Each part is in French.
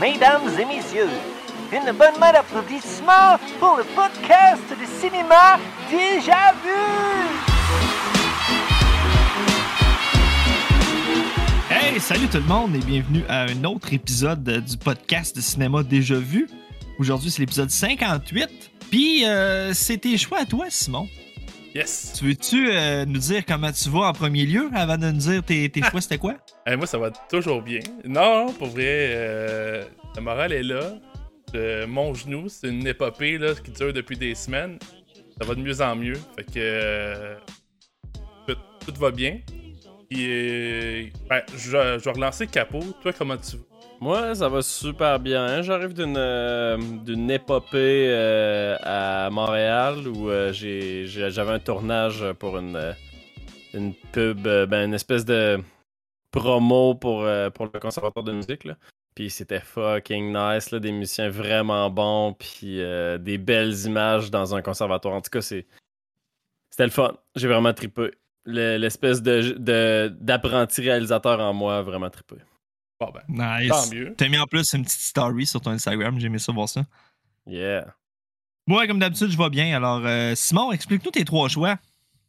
mesdames et messieurs, une bonne main d'applaudissements pour le podcast de cinéma Déjà Vu! Hey, salut tout le monde et bienvenue à un autre épisode du podcast de cinéma Déjà Vu. Aujourd'hui, c'est l'épisode 58. Puis, euh, tes choix à toi, Simon. Yes. Tu veux-tu euh, nous dire comment tu vas en premier lieu avant de nous dire tes, tes choix, c'était quoi? Eh, moi, ça va toujours bien. Non, pour vrai, euh, la morale est là. Euh, mon genou, c'est une épopée là, qui dure depuis des semaines. Ça va de mieux en mieux. Fait que euh, tout, tout va bien. Euh, ben, je, je vais relancer Capot. Toi, comment tu vas? Moi, ça va super bien. J'arrive d'une euh, épopée euh, à Montréal où euh, j'avais un tournage pour une, pub, ben, une espèce de promo pour, le conservatoire de musique. Puis c'était fucking nice, des musiciens vraiment bons, puis des belles images dans un conservatoire. En tout cas, c'était le fun. J'ai vraiment trippé. Le- L'espèce de- d'apprenti réalisateur en moi a vraiment trippé. Bon, ben, Nice. tant mieux. T'as mis en plus une petite story sur ton Instagram, j'ai aimé ça voir ça. Yeah. Moi, comme d'habitude, je vais bien. Alors, euh, Simon, explique-nous tes trois choix.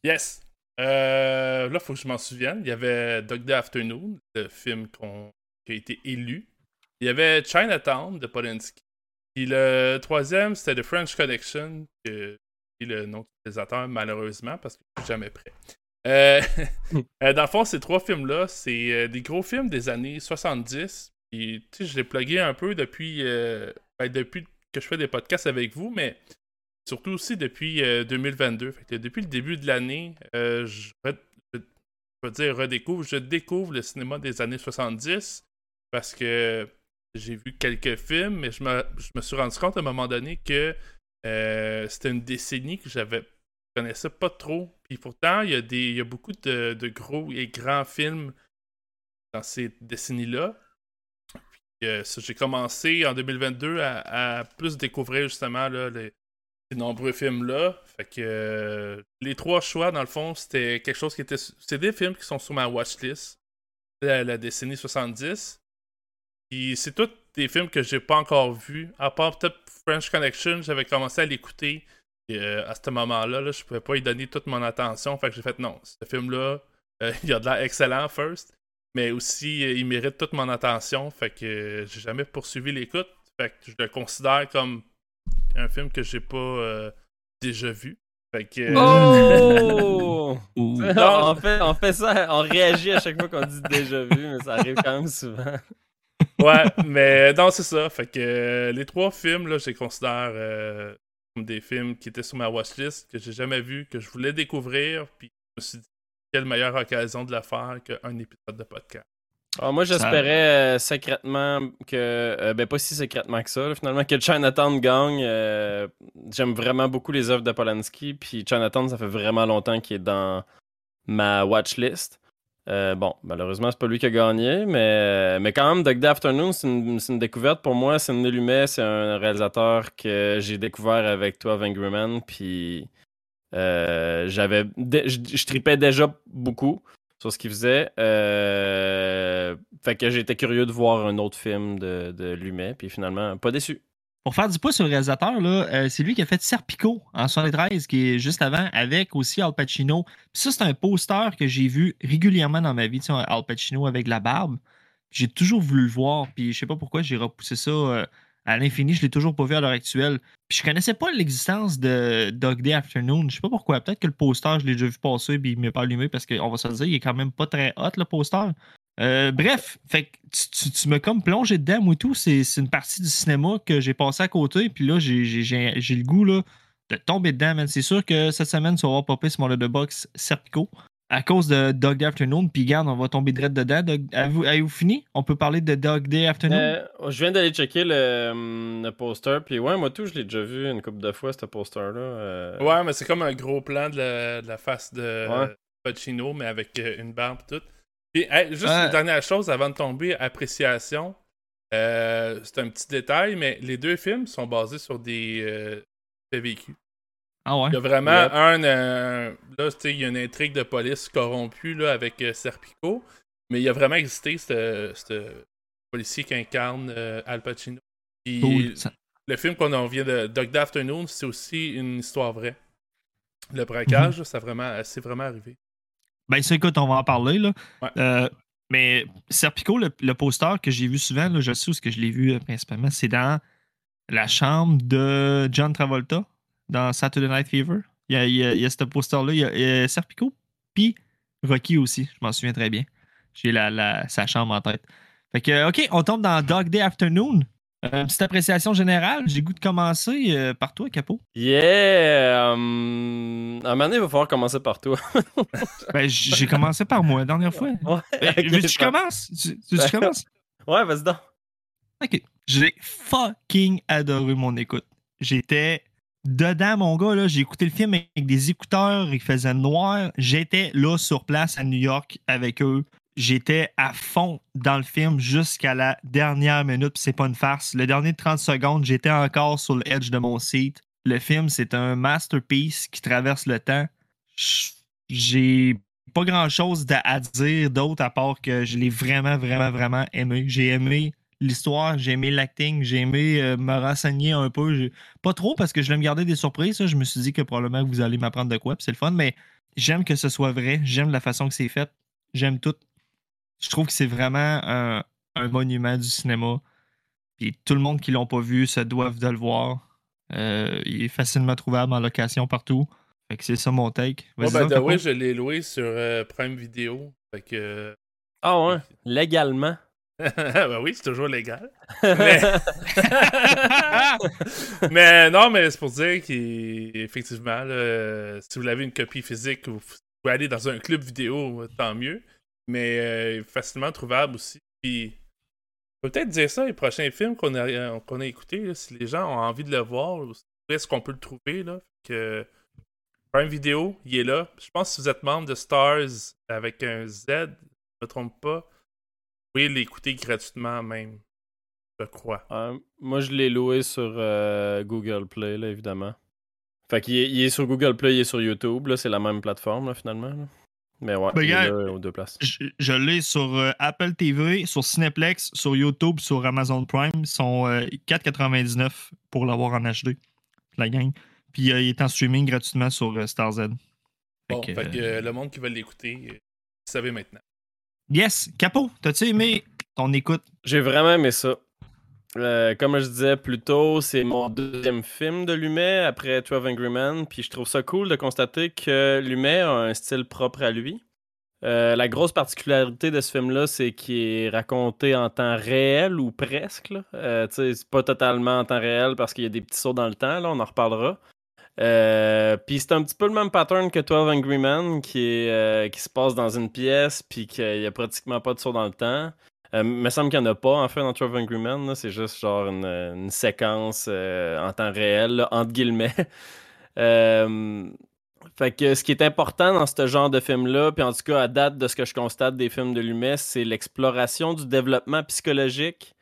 Yes. Euh, là, faut que je m'en souvienne. Il y avait Dog Day Afternoon, le film qui a été élu. Il y avait Chinatown de Polanski. Puis le troisième, c'était The French Connection, que est le nom du réalisateur, malheureusement, parce que je suis jamais prêt. Euh, euh, dans le fond, ces trois films-là, c'est euh, des gros films des années 70. Puis, tu sais, je l'ai plugué un peu depuis, euh, ben, depuis que je fais des podcasts avec vous, mais surtout aussi depuis euh, 2022. Fait que depuis le début de l'année, je, je- dire redécouvre, je découvre le cinéma des années 70 parce que j'ai vu quelques films, mais je me, je me suis rendu compte à un moment donné que c'était une décennie que j'avais connaissais pas trop. Puis pourtant, il y a, des, il y a beaucoup de, de gros et grands films dans ces décennies-là. Euh, j'ai commencé en 2022 à, plus découvrir justement là, les, ces nombreux films-là. Fait que euh, les trois choix, dans le fond, c'était quelque chose qui était. C'est des films qui sont sur ma watchlist de la, la décennie 70. Puis c'est tous des films que j'ai pas encore vus. À part peut-être French Connection, j'avais commencé à l'écouter. Et, euh, à ce moment-là, là, je pouvais pas y donner toute mon attention. Fait que j'ai fait non, ce film-là, euh, il a de l'air excellent, first. Mais aussi, euh, il mérite toute mon attention. Fait que euh, j'ai jamais poursuivi l'écoute. Fait que je le considère comme un film que j'ai pas euh, déjà vu. Fait que. Oh! On, fait, on fait ça, on réagit à chaque fois qu'on dit déjà vu, mais ça arrive quand même souvent. ouais, mais non, c'est ça. Fait que euh, les trois films, là, je les considère euh, des films qui étaient sur ma watchlist, que j'ai jamais vu, que je voulais découvrir. Puis je me suis dit, quelle meilleure occasion de le faire qu'un épisode de podcast. Alors, moi, j'espérais euh, secrètement que. euh, ben, pas si secrètement que ça, là, finalement, que Chinatown gagne. euh, J'aime vraiment beaucoup les œuvres de Polanski. Puis Chinatown, ça fait vraiment longtemps qu'il est dans ma watchlist. Euh, bon, malheureusement, c'est pas lui qui a gagné, mais, mais quand même, Dog Day Afternoon, c'est une, découverte pour moi. C'est Lumet, c'est un réalisateur que j'ai découvert avec toi, Angry puis euh, j'avais, je tripais déjà beaucoup sur ce qu'il faisait. Euh, fait que j'étais curieux de voir un autre film de, de Lumet, puis finalement, pas déçu. Pour faire du pouce sur le réalisateur, euh, c'est lui qui a fait Serpico en 73, qui est juste avant, avec aussi Al Pacino. Puis ça, c'est un poster que j'ai vu régulièrement dans ma vie, Al Pacino avec la barbe. J'ai toujours voulu le voir, puis je sais pas pourquoi j'ai repoussé ça euh, à l'infini. Je l'ai toujours pas vu à l'heure actuelle. Puis je connaissais pas l'existence de Dog Day Afternoon. Je sais pas pourquoi. Peut-être que le poster, je l'ai déjà vu passer, puis il m'est pas allumé parce qu'on va se le dire, il est quand même pas très hot, le poster. Euh, bref, fait que tu, tu, tu m'as comme plongé dedans, moi et tout. C'est c'est une partie du cinéma que j'ai passé à côté, puis là, j'ai- j'ai j'ai- j'ai le goût là, de tomber dedans, man. C'est sûr que cette semaine, tu vas voir popper sur mon de box Serpico à cause de Dog Day Afternoon, puis garde, on va tomber direct dedans. Dog- Avez-vous avez-vous fini? On peut parler de Dog Day Afternoon? Euh, je viens d'aller checker le, hum, le poster, puis ouais, moi tout, je l'ai déjà vu une couple de fois, ce poster-là. euh. Ouais, mais c'est comme un gros plan de la, de la face de Ouais. Pacino, mais avec une barbe et tout. Puis, hey, juste Ouais. une dernière chose avant de tomber, appréciation. Euh, c'est un petit détail, mais les deux films sont basés sur des euh, faits vécus. Ah ouais? Il y a vraiment Yep. un. euh, là, tu sais, il y a une intrigue de police corrompue là, avec euh, Serpico. Mais il a vraiment existé, ce, policier qui incarne euh, Al Pacino. Puis Cool. Ça- le film qu'on en vient de Dog Afternoon, c'est aussi une histoire vraie. Le braquage, Mhm. ça vraiment, c'est vraiment arrivé. Ben, ça, écoute, on va en parler, là. Ouais. Euh, mais Serpico, le, le poster que j'ai vu souvent, là, je sais où ce que je l'ai vu euh, principalement, c'est dans la chambre de John Travolta, dans Saturday Night Fever. Il y a, il y a- il y a ce poster-là. Il y a, il y a Serpico, puis Rocky aussi. Je m'en souviens très bien. J'ai la, la- sa chambre en tête. Fait que, OK, on tombe dans Dog Day Afternoon. Euh, petite appréciation générale. J'ai goût de commencer euh, par toi, Capot. Yeah! hum, à un moment donné, il va falloir commencer par toi. Ben, j'ai commencé par moi la dernière fois. Ouais, commence? Tu, tu veux que je Ben, commence? Ouais, vas-y donc. OK. J'ai fucking adoré mon écoute. J'étais dedans, mon gars. là. J'ai écouté le film avec des écouteurs. Il faisait noir. J'étais là sur place à New York avec eux. J'étais à fond dans le film jusqu'à la dernière minute. puis C'est pas une farce. Le dernier 30 secondes, j'étais encore sur le edge de mon seat. Le film, c'est un masterpiece qui traverse le temps. J'ai pas grand chose à dire d'autre à part que je l'ai vraiment, vraiment, vraiment aimé. J'ai aimé l'histoire, j'ai aimé l'acting, j'ai aimé euh, me renseigner un peu. Pas trop parce que je vais me garder des surprises. Je me suis dit que probablement vous allez m'apprendre de quoi, c'est le fun, mais j'aime que ce soit vrai. J'aime la façon que c'est fait. J'aime tout. Je trouve que c'est vraiment un, un monument du cinéma. Puis tout le monde qui l'ont pas vu se doivent de le voir. Euh, il est facilement trouvable en location partout. Fait que c'est ça mon take. Vas-y ben, donc. Way, je l'ai loué sur euh, Prime Video. Fait que. Ah ouais, légalement. ben oui, c'est toujours légal. Mais- mais non, mais c'est pour dire qu'effectivement, là, si vous avez une copie physique, vous pouvez aller dans un club vidéo, tant mieux. Mais euh, facilement trouvable aussi. Puis, peut peut-être dire ça, les prochains films qu'on a, euh, a écoutés, si les gens ont envie de le voir, est-ce qu'on peut le trouver, là. Que Prime Video, il est là. Je pense que si vous êtes membre de Stars avec un Z, je me trompe pas, vous pouvez l'écouter gratuitement même. Je crois. Euh, moi, je l'ai loué sur Google Play, là, évidemment. Fait qu'il est, il est sur Google Play, il est sur YouTube, là, c'est la même plateforme, finalement. Mais ouais, Ben, il est là aux deux places. Je, je l'ai sur euh, Apple TV, sur Cineplex, sur YouTube, sur Amazon Prime. Ils sont euh, 4,99 pour l'avoir en HD, la gang. Puis euh, il est en streaming gratuitement sur euh, StarZ. Fait Bon, que, fait que euh, euh, le monde qui veut l'écouter, vous savez maintenant. Yes, Capo, t'as-tu aimé ton écoute? J'ai vraiment aimé ça. Euh, comme je disais plus tôt, c'est mon deuxième film de Lumet après 12 Angry Men. Puis je trouve ça cool de constater que Lumet a un style propre à lui. Euh, la grosse particularité de ce film-là, c'est qu'il est raconté en temps réel ou presque. Euh, c'est pas totalement en temps réel parce qu'il y a des petits sauts dans le temps, là, on en reparlera. Puis c'est un petit peu le même pattern que 12 Angry Men qui se passe dans une pièce puis qu'il y a pratiquement pas de saut dans le temps. Euh, il me semble qu'il n'y en a pas en fait dans 12 Angry là. C'est juste genre une, séquence euh, en temps réel, entre guillemets. Euh, fait que ce qui est important dans ce genre de film-là, puis en tout cas à date de ce que je constate des films de Lumet, c'est l'exploration du développement psychologique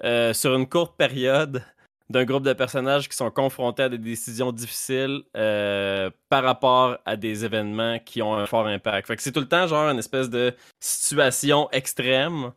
sur une courte période d'un groupe de personnages qui sont confrontés à des décisions difficiles par rapport à des événements qui ont un fort impact. Fait que c'est tout le temps genre une espèce de situation extrême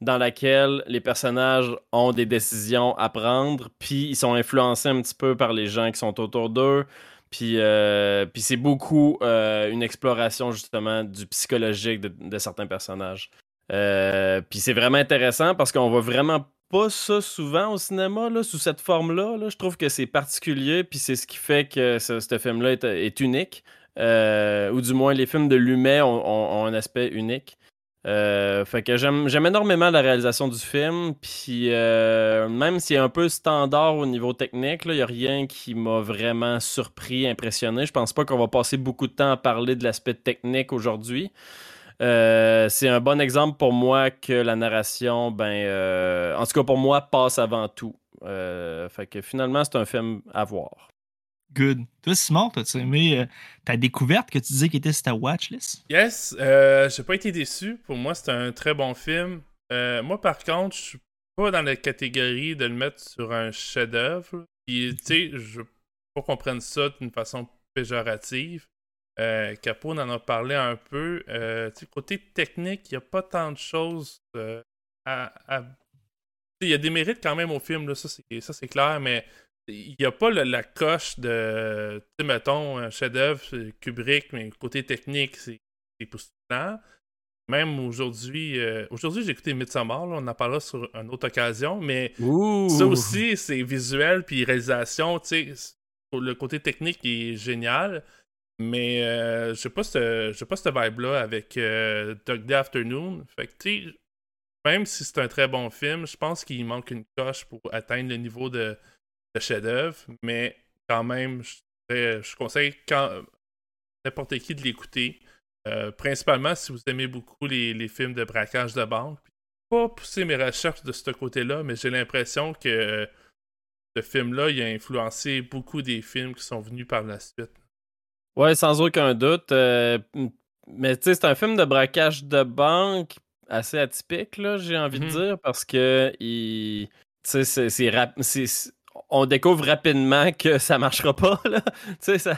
dans laquelle les personnages ont des décisions à prendre, puis ils sont influencés un petit peu par les gens qui sont autour d'eux. Puis, euh, puis c'est beaucoup euh, une exploration justement du psychologique de, certains personnages. Euh, puis c'est vraiment intéressant parce qu'on voit vraiment pas ça souvent au cinéma, là, sous cette forme-là. là. Je trouve que c'est particulier, puis c'est ce qui fait que ce, film-là est, unique. Ou du moins, les films de Lumet ont un aspect unique. Euh, fait que j'aime énormément la réalisation du film, puis euh, même s'il est un peu standard au niveau technique, il n'y a rien qui m'a vraiment surpris, impressionné. Je pense pas qu'on va passer beaucoup de temps à parler de l'aspect technique aujourd'hui. Euh, c'est un bon exemple pour moi que la narration, ben, en tout cas pour moi, passe avant tout. Fait que finalement, c'est un film à voir. Good. Toi, Simon, t'as-tu aimé euh, ta découverte que tu disais qui était sur ta watchlist? Yes, euh, j'ai pas été déçu. Pour moi, c'est un très bon film. Euh, moi, par contre, je suis pas dans la catégorie de le mettre sur un chef-d'œuvre. Puis, tu sais, je veux pas qu'on prenne ça d'une façon péjorative. Euh, Capo on en a parlé un peu. Euh, tu sais, côté technique, il n'y a pas tant de choses euh, à, à il y a des mérites quand même au film, là, ça c'est clair, mais il n'y a pas la coche de, tu sais, mettons, un chef-d'œuvre Kubrick, mais côté technique, c'est époustouflant. Même aujourd'hui, euh, aujourd'hui j'ai écouté Midsommar, on en parlera sur une autre occasion, mais ça aussi, c'est visuel puis réalisation, tu sais, le côté technique est génial, mais euh, je n'ai pas cette vibe-là avec euh, Dog Day Afternoon. Fait que, tu même si c'est un très bon film, je pense qu'il manque une coche pour atteindre le niveau de, chef-d'œuvre, mais quand même, je, je conseille quand n'importe qui de l'écouter. Euh, principalement si vous aimez beaucoup les, films de braquage de banque. Pas pousser mes recherches de ce côté-là, mais j'ai l'impression que ce film-là, il a influencé beaucoup des films qui sont venus par la suite. Ouais, sans aucun doute. Euh, mais tu sais, c'est un film de braquage de banque assez atypique, là, j'ai envie de mm-hmm. dire, parce que il... c'est, c'est, on découvre rapidement que ça marchera pas. Là. Ça,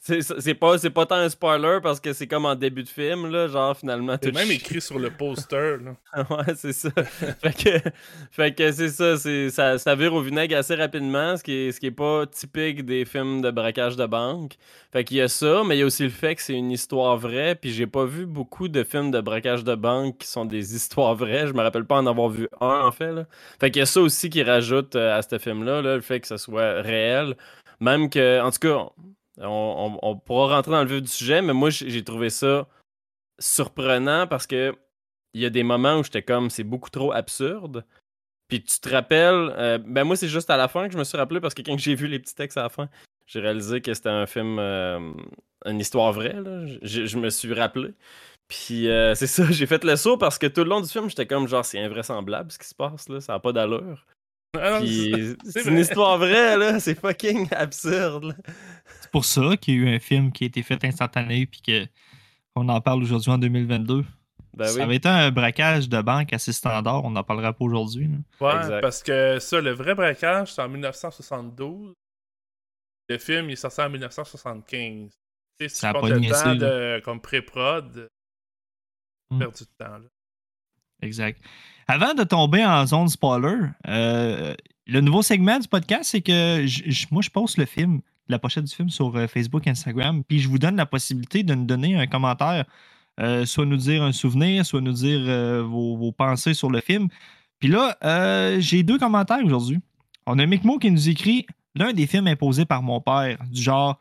c'est pas, pas tant un spoiler parce que c'est comme en début de film, là, genre finalement. C'est même écrit sur le poster. Là. ouais, c'est ça. fait que, fait que c'est ça, ça, ça vire au vinaigre assez rapidement, ce qui, est, ce qui est pas typique des films de braquage de banque. Fait qu'il y a ça, mais il y a aussi le fait que c'est une histoire vraie, puis j'ai pas vu beaucoup de films de braquage de banque qui sont des histoires vraies. Je me rappelle pas en avoir vu un, en fait. Là. Fait qu'il y a ça aussi qui rajoute euh, à ce film-là, là, le fait que ce soit réel. Même que, en tout cas, on, pourra rentrer dans le vif du sujet, mais moi, j'ai trouvé ça surprenant parce que il y a des moments où j'étais comme, c'est beaucoup trop absurde. Puis tu te rappelles, euh, ben moi, c'est juste à la fin que je me suis rappelé parce que quand j'ai vu les petits textes à la fin, j'ai réalisé que c'était un film, euh, une histoire vraie. Je, me suis rappelé. Puis euh, c'est ça, j'ai fait le saut parce que tout le long du film, j'étais comme genre, c'est invraisemblable ce qui se passe, là, ça n'a pas d'allure. Ah c'est une histoire vraie, là, c'est fucking absurde. C'est pour ça qu'il y a eu un film qui a été fait instantané puis qu'on en parle aujourd'hui en 2022. Ben ça avait été un braquage de banque assez standard, on n'en parlera pas aujourd'hui. Ouais, parce que ça, le vrai braquage, c'est en 1972. Le film, il est sorti en 1975. Si ça tu comptes le temps de, comme pré-prod, hmm. perdu de temps. Là. Exact. Avant de tomber en zone spoiler, euh, le nouveau segment du podcast, c'est que moi, je poste le film, la pochette du film sur euh, Facebook, Instagram, puis je vous donne la possibilité de nous donner un commentaire, euh, soit nous dire un souvenir, soit nous dire vos, pensées sur le film. Puis là, j'ai deux commentaires aujourd'hui. On a Micmo qui nous écrit l'un des films imposés par mon père, du genre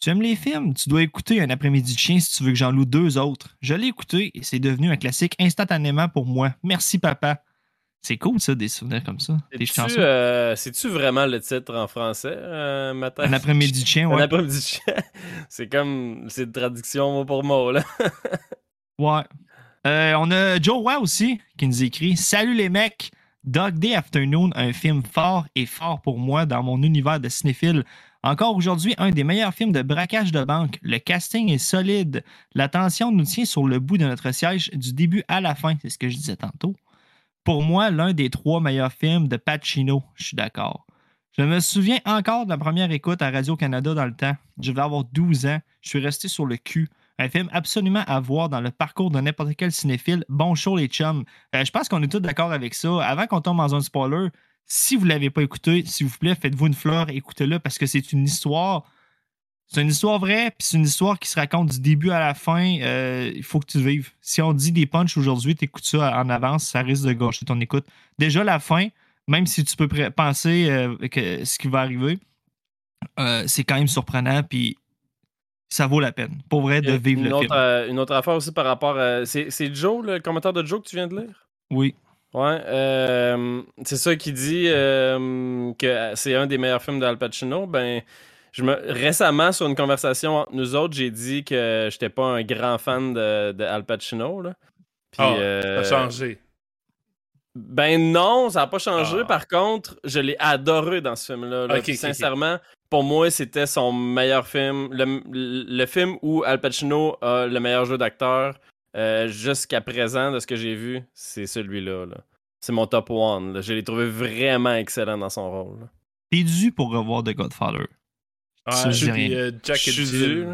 tu aimes les films? Tu dois écouter Un après-midi de chien si tu veux que j'en loue deux autres. Je l'ai écouté et c'est devenu un classique instantanément pour moi. Merci, papa. C'est cool, ça, des souvenirs comme ça. Euh, c'est-tu vraiment le titre en français, euh, Un après-midi de chien, ouais. Un après-midi de chien. c'est comme. C'est une traduction mot pour mot, là. ouais. Euh, on a Joe Wow aussi qui nous écrit Salut les mecs! Dog Day Afternoon, un film fort et fort pour moi dans mon univers de cinéphile. Encore aujourd'hui, un des meilleurs films de braquage de banque. Le casting est solide. L'attention nous tient sur le bout de notre siège du début à la fin. C'est ce que je disais tantôt. Pour moi, l'un des trois meilleurs films de Pacino. Je suis d'accord. Je me souviens encore de la première écoute à Radio-Canada dans le temps. Je vais avoir 12 ans. Je suis resté sur le cul. Un film absolument à voir dans le parcours de n'importe quel cinéphile. Bon show, les chums. Euh, je pense qu'on est tous d'accord avec ça. Avant qu'on tombe dans un spoiler, si vous ne l'avez pas écouté, s'il vous plaît, faites-vous une fleur, écoutez-le parce que c'est une histoire. C'est une histoire vraie, puis c'est une histoire qui se raconte du début à la fin. Euh, il faut que tu vives. Si on dit des punchs aujourd'hui, tu écoutes ça en avance, ça risque de gâcher ton écoute. Déjà, la fin, même si tu peux penser euh, que ce qui va arriver, euh, c'est quand même surprenant, puis ça vaut la peine. Pour vrai, de vivre le film. une autre affaire aussi par rapport à. C'est Joe, le commentaire de Joe que tu viens de lire? Oui. Ouais, euh, c'est ça qui dit euh, que c'est un des meilleurs films d'Al Pacino. Ben, je me récemment sur une conversation entre nous autres, j'ai dit que j'étais pas un grand fan de, de Al Pacino. Là. Puis, oh, ça a changé. Ben non, ça n'a pas changé. Ah. Par contre, je l'ai adoré dans ce film-là. sincèrement, pour moi, c'était son meilleur film. Le, le, film où Al Pacino a le meilleur jeu d'acteur. Euh, jusqu'à présent, de ce que j'ai vu, c'est celui-là. c'est mon top one. Je l'ai trouvé vraiment excellent dans son rôle. T'es dû pour revoir The Godfather. Ah, je suis euh, Jack et dû.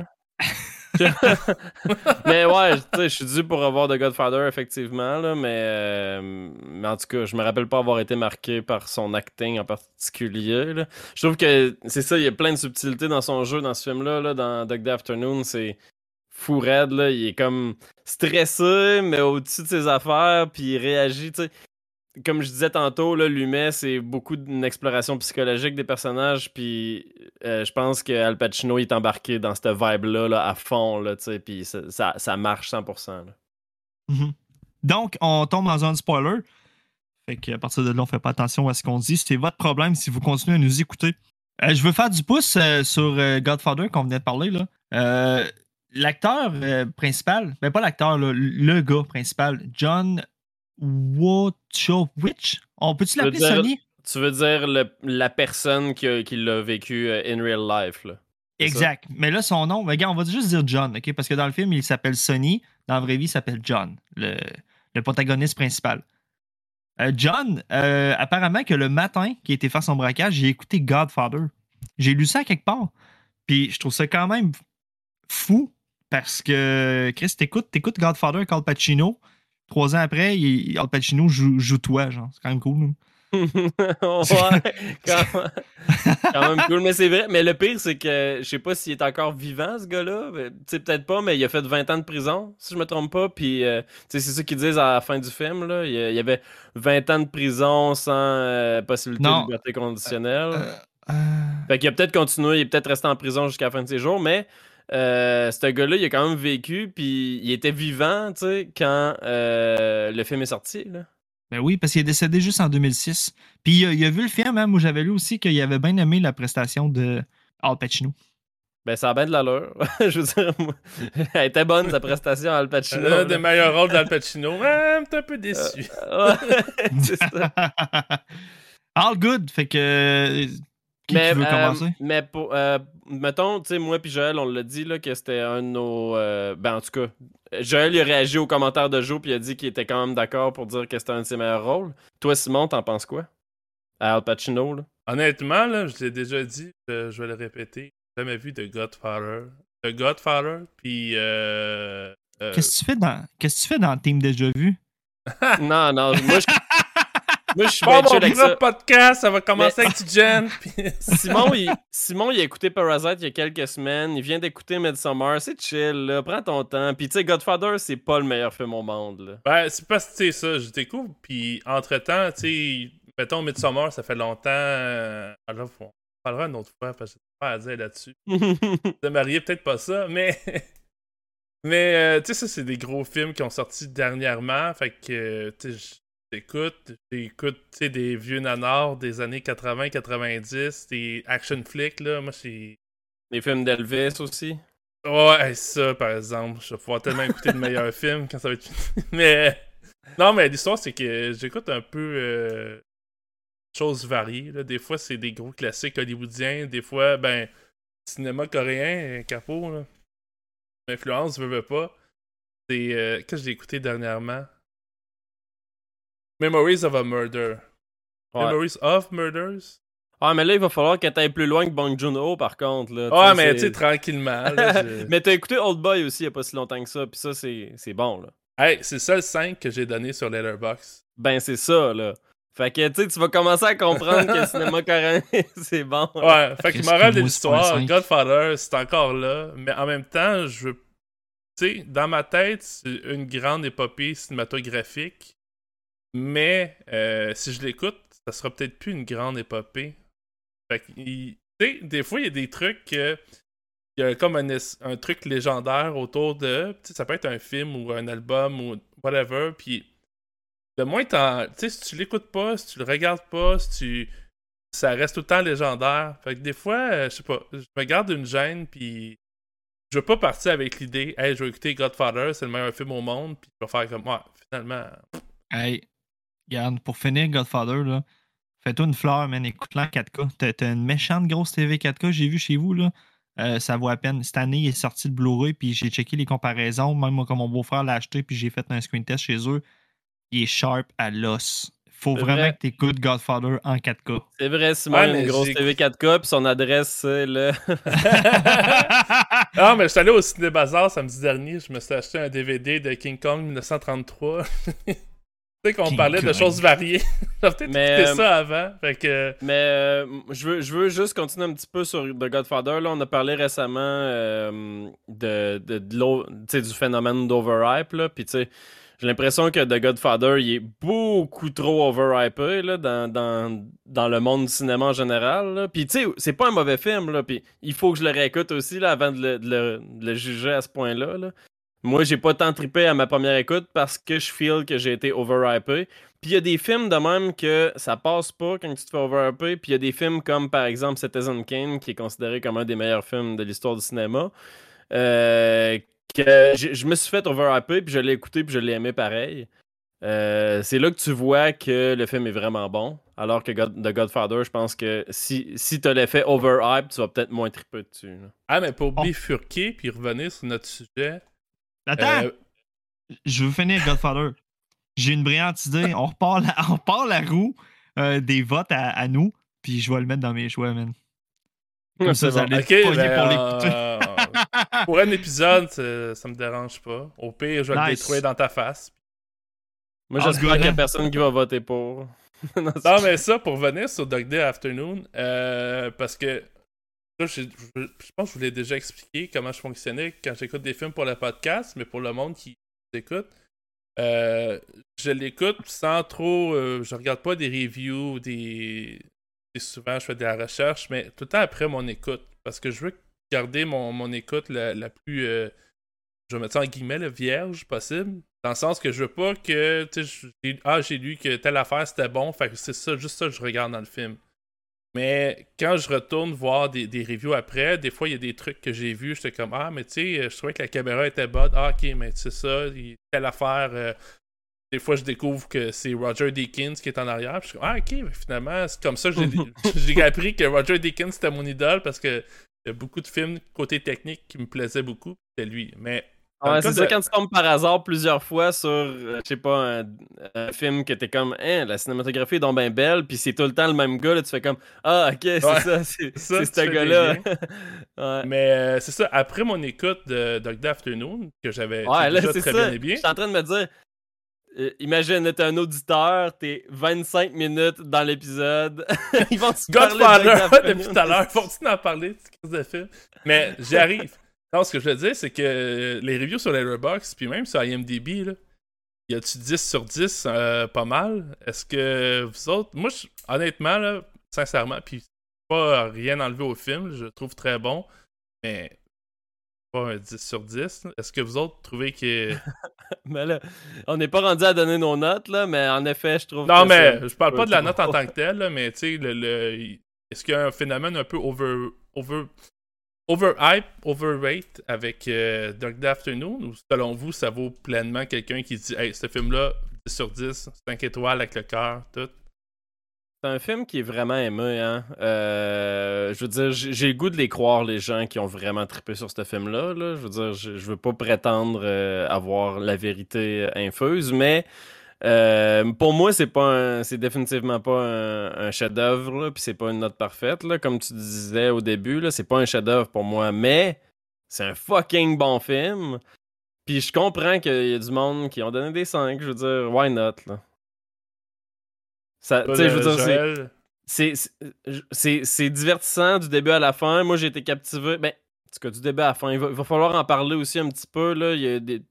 mais ouais, je suis dû pour avoir The Godfather, effectivement, là, mais, euh, mais en tout cas, je me rappelle pas avoir été marqué par son acting en particulier. là. Je trouve que c'est ça, il y a plein de subtilités dans son jeu, dans ce film-là, là, dans Dog Day Afternoon, c'est fou raide, là. Il est comme stressé, mais au-dessus de ses affaires, puis il réagit, tu sais. Comme je disais tantôt, là, Lumet, c'est beaucoup d'une exploration psychologique des personnages, puis euh, je pense que Al Pacino est embarqué dans cette vibe-là là, à fond, là, puis ça, ça, marche 100%. là. Mhm. Donc, on tombe dans un spoiler. Fait qu'à partir de là, on fait pas attention à ce qu'on dit. C'est votre problème si vous continuez à nous écouter. Euh, je veux faire du pouce euh, sur Godfather qu'on venait de parler. l'acteur principal, ben pas l'acteur, le gars principal, John Wachowicz. On peut-tu l'appeler dire- Sonny? Tu veux dire le- la personne qui, qui l'a vécu euh, in real life, là. c'est ça? Exact. Mais là, son nom, regarde, on va juste dire John, OK? Parce que dans le film, il s'appelle Sonny. Dans la vraie vie, il s'appelle John, le, le protagoniste principal. Euh, John, euh, apparemment que le matin qu'il était faire son braquage, j'ai écouté Godfather. J'ai lu ça quelque part. Puis je trouve ça quand même fou parce que, Chris, t'écoutes, t'écoutes Godfather Al Pacino. Trois ans après, il- Al Pacino joue, joue toi, genre. C'est quand même cool. hein. ouais, quand même, quand même cool. Mais c'est vrai. Mais le pire, c'est que je sais pas s'il est encore vivant, ce gars-là. Mais, Tu peut-être pas, mais il a fait 20 ans de prison, si je me trompe pas. Puis, euh, c'est ça qu'ils disent à la fin du film. Là. Il y avait 20 ans de prison sans euh, possibilité Non. de liberté conditionnelle. Euh, euh, Fait qu'il a peut-être continué, il est peut-être resté en prison jusqu'à la fin de ses jours, mais euh, ce gars-là, il a quand même vécu, puis il était vivant, tu sais, quand euh, le film est sorti. Là. Ben oui, parce qu'il est décédé juste en 2006. Puis il a, il a vu le film, hein, moi j'avais lu aussi qu'il avait bien aimé la prestation de Al Pacino. Ben, ça a bien de l'allure. Je veux dire, moi, elle était bonne, sa prestation à Al Pacino. Un là. des meilleurs rôles d'Al Pacino. Ouais, t'es un peu déçu. Ouais, c'est ça. All good, fait que. euh, Qui, mais, veut euh, commencer? mais pour, euh, mettons, tu sais, moi puis Joël, on l'a dit là, que c'était un de nos. euh, ben, en tout cas, Joël il a réagi aux commentaires de Joe puis il a dit qu'il était quand même d'accord pour dire que c'était un de ses meilleurs rôles. Toi, Simon, t'en penses quoi? À Al Pacino, là? Honnêtement, là, je l'ai déjà dit, je, je vais le répéter. J'ai jamais vu de Godfather. De Godfather, puis. Euh, euh, Qu'est-ce que tu fais dans Qu'est-ce que tu fais dans Team Déjà Vu? Non, non, moi je. Moi, je suis bien chill avec ça. podcast, ça va commencer avec Jen. Simon il, Simon, il a écouté Parasite il y a quelques semaines. Il vient d'écouter Midsommar. C'est chill, là. Prends ton temps. Puis, tu sais, Godfather, c'est pas le meilleur film au monde, là. Ben, c'est parce que, tu sais, ça, je découvre, puis entre-temps, tu sais, mettons Midsommar, ça fait longtemps. euh, Alors, on parlera une autre fois, parce que j'ai pas à dire là-dessus. De marier, peut-être pas ça, mais. mais, euh, tu sais, ça, c'est des gros films qui ont sorti dernièrement, fait que, euh, tu sais, tu sais, des vieux nanars des années 80-90, des action flicks, là, moi, c'est. Les films d'Elvis aussi? Ouais, ça, par exemple. Je vais pouvoir tellement écouter de meilleurs films quand ça va être fini. Mais. Non, mais l'histoire, c'est que j'écoute un peu. euh, choses variées. Là. Des fois, c'est des gros classiques hollywoodiens. Des fois, ben. Cinéma coréen, euh, capot, là. Influence, veux, veux pas. C'est. euh, Qu'est-ce que j'ai écouté dernièrement? Memories of a Murder. Ouais. Memories of Murders? Ah, mais là, il va falloir que t'ailles plus loin que Bong Joon-ho, par contre, là. Ah, mais tu sais, tranquillement. là, je- mais t'as écouté Old Boy aussi il y a pas si longtemps que ça. Puis ça, c'est bon, là. Hey, c'est ça le 5 que j'ai donné sur Letterboxd. Ben, c'est ça, là. Fait que, tu sais, tu vas commencer à comprendre que le cinéma coréen, c'est bon. Ouais, fait que morale de l'histoire? Godfather, c'est encore là, mais en même temps, je veux. Tu sais, dans ma tête, c'est une grande épopée cinématographique, mais euh, si je l'écoute, ça sera peut-être plus une grande épopée. Fait que, il- des fois, il y a des trucs que. Il y a comme un, truc légendaire autour de. Ça peut être un film ou un album ou whatever, puis. Le moins. Tu sais, si tu l'écoutes pas, si tu le regardes pas, si tu ça reste tout le temps légendaire. Fait que des fois, euh, je sais pas, je me garde une gêne, puis je veux pas partir avec l'idée, hey, je vais écouter Godfather, c'est le meilleur film au monde, puis je vais faire comme, ouais, finalement. Hey, regarde, pour finir Godfather, là, fais-toi une fleur, man, écoute-la en 4K. T'as, une méchante grosse TV 4K, j'ai vu chez vous, là. Euh, ça vaut à peine. Cette année, il est sorti le Blu-ray, puis j'ai checké les comparaisons. Même moi, comme mon beau-frère l'a acheté, puis j'ai fait un screen test chez eux. Il est sharp à l'os. faut C'est vraiment vrai. que tu écoutes Godfather en 4K. C'est vrai, Simon une grosse j'ai- TV 4K, puis son adresse, c'est le. Ah, mais je suis allé au Ciné Bazar samedi dernier, je me suis acheté un DVD de King Kong 1933. sais qu'on parlait de choses variées. Peut-être Mais, écouté euh, ça avant. Fait que. Mais euh, je, veux, je veux juste continuer un petit peu sur The Godfather. Là, on a parlé récemment euh, de, de, du phénomène d'overhype. là. Puis, tu sais, j'ai l'impression que The Godfather, il est beaucoup trop overhypé là, dans, dans, dans le monde du cinéma en général. là. Puis, tu sais, c'est pas un mauvais film. Là, puis, il faut que je le réécoute aussi là, avant de le, de le- de le juger à ce point-là. là. Moi, j'ai pas tant trippé à ma première écoute parce que je feel que j'ai été overhypé. Puis il y a des films de même que ça passe pas quand tu te fais overhyper. Puis il y a des films comme par exemple Citizen Kane, qui est considéré comme un des meilleurs films de l'histoire du cinéma. euh, que je, me suis fait overhyper, puis je l'ai écouté, puis je l'ai aimé pareil. Euh, c'est là que tu vois que le film est vraiment bon. Alors que The Godfather, je pense que si, si tu l'effet overhype, tu vas peut-être moins triper dessus. Ah, mais pour bifurquer puis revenir sur notre sujet. Attends, euh, je veux finir Godfather. J'ai une brillante idée. On repart la, on repart la roue euh, des votes à, à nous, puis je vais le mettre dans mes choix, man. Comme ça, C'est vous bon. allez ok, être pognés ben, pour l'écouter. euh, pour un épisode, ça, me dérange pas. Au pire, je vais le détruire dans ta face. Moi, Ah, j'espère qu'il y a personne qui va voter pour. Non, Non, mais ça, pour revenir sur Dog Day Afternoon, euh, parce que je, pense que je vous l'ai déjà expliqué comment je fonctionnais quand j'écoute des films pour le podcast, mais pour le monde qui écoute, euh, je l'écoute sans trop. euh, je regarde pas des reviews, des. souvent, je fais de la recherche, mais tout le temps après mon écoute, parce que je veux garder mon, mon écoute la, la plus. euh, je vais mettre ça en guillemets, le vierge possible. Dans le sens que je veux pas que. Ah, j'ai lu que telle affaire c'était bon, fait que c'est ça, juste ça que je regarde dans le film. Mais quand je retourne voir des, des reviews après, des fois il y a des trucs que j'ai vus, j'étais comme Ah, mais tu sais, je trouvais que la caméra était bonne. Ah, ok, mais c'est ça, telle affaire. euh, des fois, je découvre que c'est Roger Deakins qui est en arrière. Puis je suis comme, ah, ok, mais finalement, c'est comme ça que j'ai j'ai appris que Roger Deakins c'était mon idole parce que il y a beaucoup de films côté technique qui me plaisaient beaucoup. C'était lui. Mais Ouais, c'est ça quand tu tombes par hasard plusieurs fois sur, euh, je sais pas, un, un film que t'es comme, hein, la cinématographie est donc bien belle, puis c'est tout le temps le même gars, là, tu fais comme, ah, ok, c'est Ouais. ça, c'est ce gars-là. ouais. Mais euh, c'est ça, après mon écoute de Dog Afternoon, que j'avais Ouais, déjà très ça. bien Je suis en train de me dire, euh, imagine, t'es un auditeur, t'es 25 minutes dans l'épisode. Ils vont se parler Godfather, depuis tout à l'heure, faut-tu en parler de film? Mais j'y arrive. Non, ce que je veux dire, c'est que les reviews sur Letterboxd, puis même sur IMDb, là, y a-tu 10 sur 10 euh, pas mal? Est-ce que vous autres. Moi, je- honnêtement, là, sincèrement, puis pas rien enlevé au film, je le trouve très bon, mais pas un 10 sur 10. là. Est-ce que vous autres trouvez que. Mais là, on n'est pas rendu à donner nos notes, là, mais en effet, je trouve Non, que mais je parle pas de la note en tant que telle, là, mais tu sais, le, le- est-ce qu'il y a un phénomène un peu over, over, overhype, overrate avec euh, Dog Afternoon ou selon vous, ça vaut pleinement quelqu'un qui dit Hey, ce film-là, 10 sur 10, 5 étoiles avec le cœur, tout? C'est un film qui est vraiment aimé, hein. Euh, je veux dire, j'ai le goût de les croire, les gens qui ont vraiment trippé sur ce film-là. là. Je veux dire, je, veux pas prétendre euh, avoir la vérité infuse, mais euh, pour moi, c'est pas un- c'est définitivement pas un, un chef-d'œuvre, puis c'est pas une note parfaite, là, comme tu disais au début, là, c'est pas un chef-d'œuvre pour moi, mais c'est un fucking bon film. Puis je comprends qu'il y a du monde qui ont donné des 5, je veux dire, why not, là? Ça, tu sais, je veux dire, c'est- Joël, c'est c'est- c'est- c'est divertissant du début à la fin. Moi, j'ai été captivé. Ben, en tout cas, du début à la fin. Il va, il va falloir en parler aussi un petit peu. Là. Il y a des...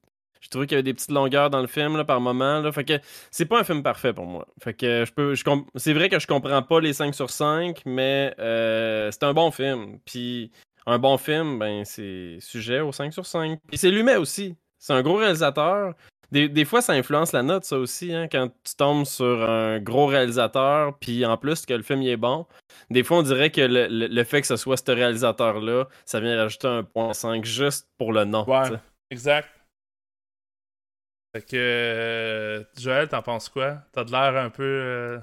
J'ai trouvé qu'il y avait des petites longueurs dans le film là, par moment. Là. Fait que c'est pas un film parfait pour moi. Fait que je peux. Je comp- C'est vrai que je comprends pas les 5 sur 5, mais euh, c'est un bon film. Puis un bon film, ben c'est sujet au 5 sur 5. Puis c'est Lumet aussi. C'est un gros réalisateur. Des, des fois, ça influence la note, ça aussi, hein, quand tu tombes sur un gros réalisateur, puis en plus que le film il est bon. Des fois, on dirait que le, le- le fait que ce soit ce réalisateur-là, ça vient rajouter un point 5 juste pour le nom. Ouais, exact. Fait que. euh, Joël, t'en penses quoi? T'as de l'air un peu. euh,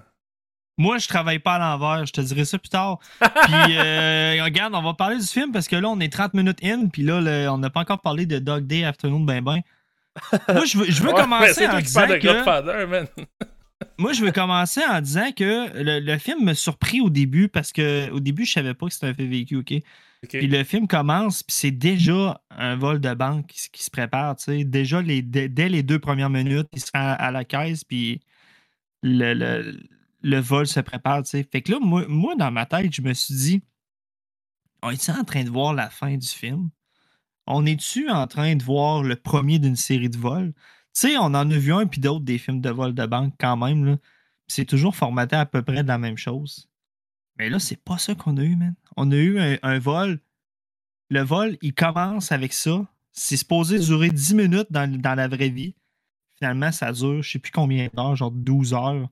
Moi, je travaille pas à l'envers, je te dirai ça plus tard. Puis, euh, regarde, on va parler du film parce que là, on est 30 minutes in, puis là, le- on n'a pas encore parlé de Dog Day Afternoon ben ben. Moi, je veux, je veux ouais, mais commencer en disant de que... Godfather, man. moi, je veux commencer en disant que le, le film me surpris au début parce que au début, je savais pas que c'était un fait véhicule, OK? Puis le film commence, puis c'est déjà un vol de banque qui, se- prépare. tu sais. Déjà, dès, les deux premières minutes, il sera à, la caisse, puis le, vol se prépare. tu sais. Fait que là, moi, dans ma tête, je me suis dit, on est en train de voir la fin du film? On est-tu en train de voir le premier d'une série de vols? Tu sais, on en a vu un puis d'autres des films de vol de banque quand même. C'est toujours formaté à peu près de la même chose. Mais là, c'est pas ça qu'on a eu, man. On a eu un, vol. Le vol, il commence avec ça. C'est supposé durer 10 minutes dans, dans la vraie vie. Finalement, ça dure, je sais plus combien d'heures, genre 12 heures.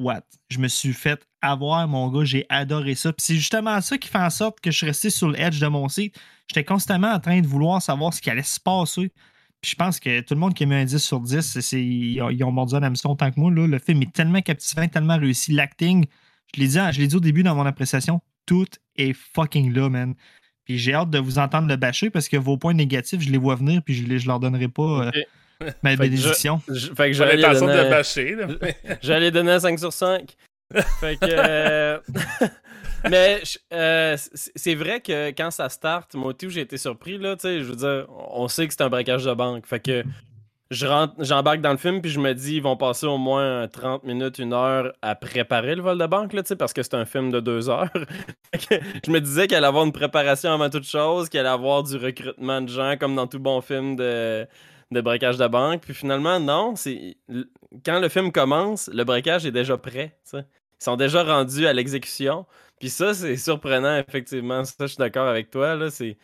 What? Je me suis fait avoir, mon gars. J'ai adoré ça. Puis c'est justement ça qui fait en sorte que je suis resté sur le edge de mon site. J'étais constamment en train de vouloir savoir ce qui allait se passer. Puis je pense que tout le monde qui a mis un 10 sur 10, c'est- c'est- ils, ont, mordu à l'hameçon autant que moi. Là. Le film est tellement captivant, tellement réussi. L'acting, je l'ai dit, je l'ai dit au début dans mon appréciation, tout est fucking là, man. Puis j'ai hâte de vous entendre le bâcher parce que vos points négatifs, je les vois venir puis je, les, je leur donnerai pas euh, ma Fait que bénédiction. Je- Fait que J'avais j'allais l'intention de donner, le bâcher. J'allais donner un 5 sur 5. Fait que. euh, Mais euh, c'est vrai que quand ça start, moi aussi, j'ai été surpris. Là, tu sais, je veux dire, on sait que c'est un braquage de banque. Fait que j'embarque dans le film, puis je me dis, ils vont passer au moins 30 minutes, une heure à préparer le vol de banque, là, parce que c'est un film de deux heures. Je me disais qu'il allait avoir une préparation avant toute chose, qu'il allait avoir du recrutement de gens, comme dans tout bon film de, de braquage de banque. Puis finalement, non, c'est quand le film commence, le braquage est déjà prêt. Ils sont déjà rendus à l'exécution. Puis ça, c'est surprenant, effectivement. Ça, je suis d'accord avec toi. Là, c'est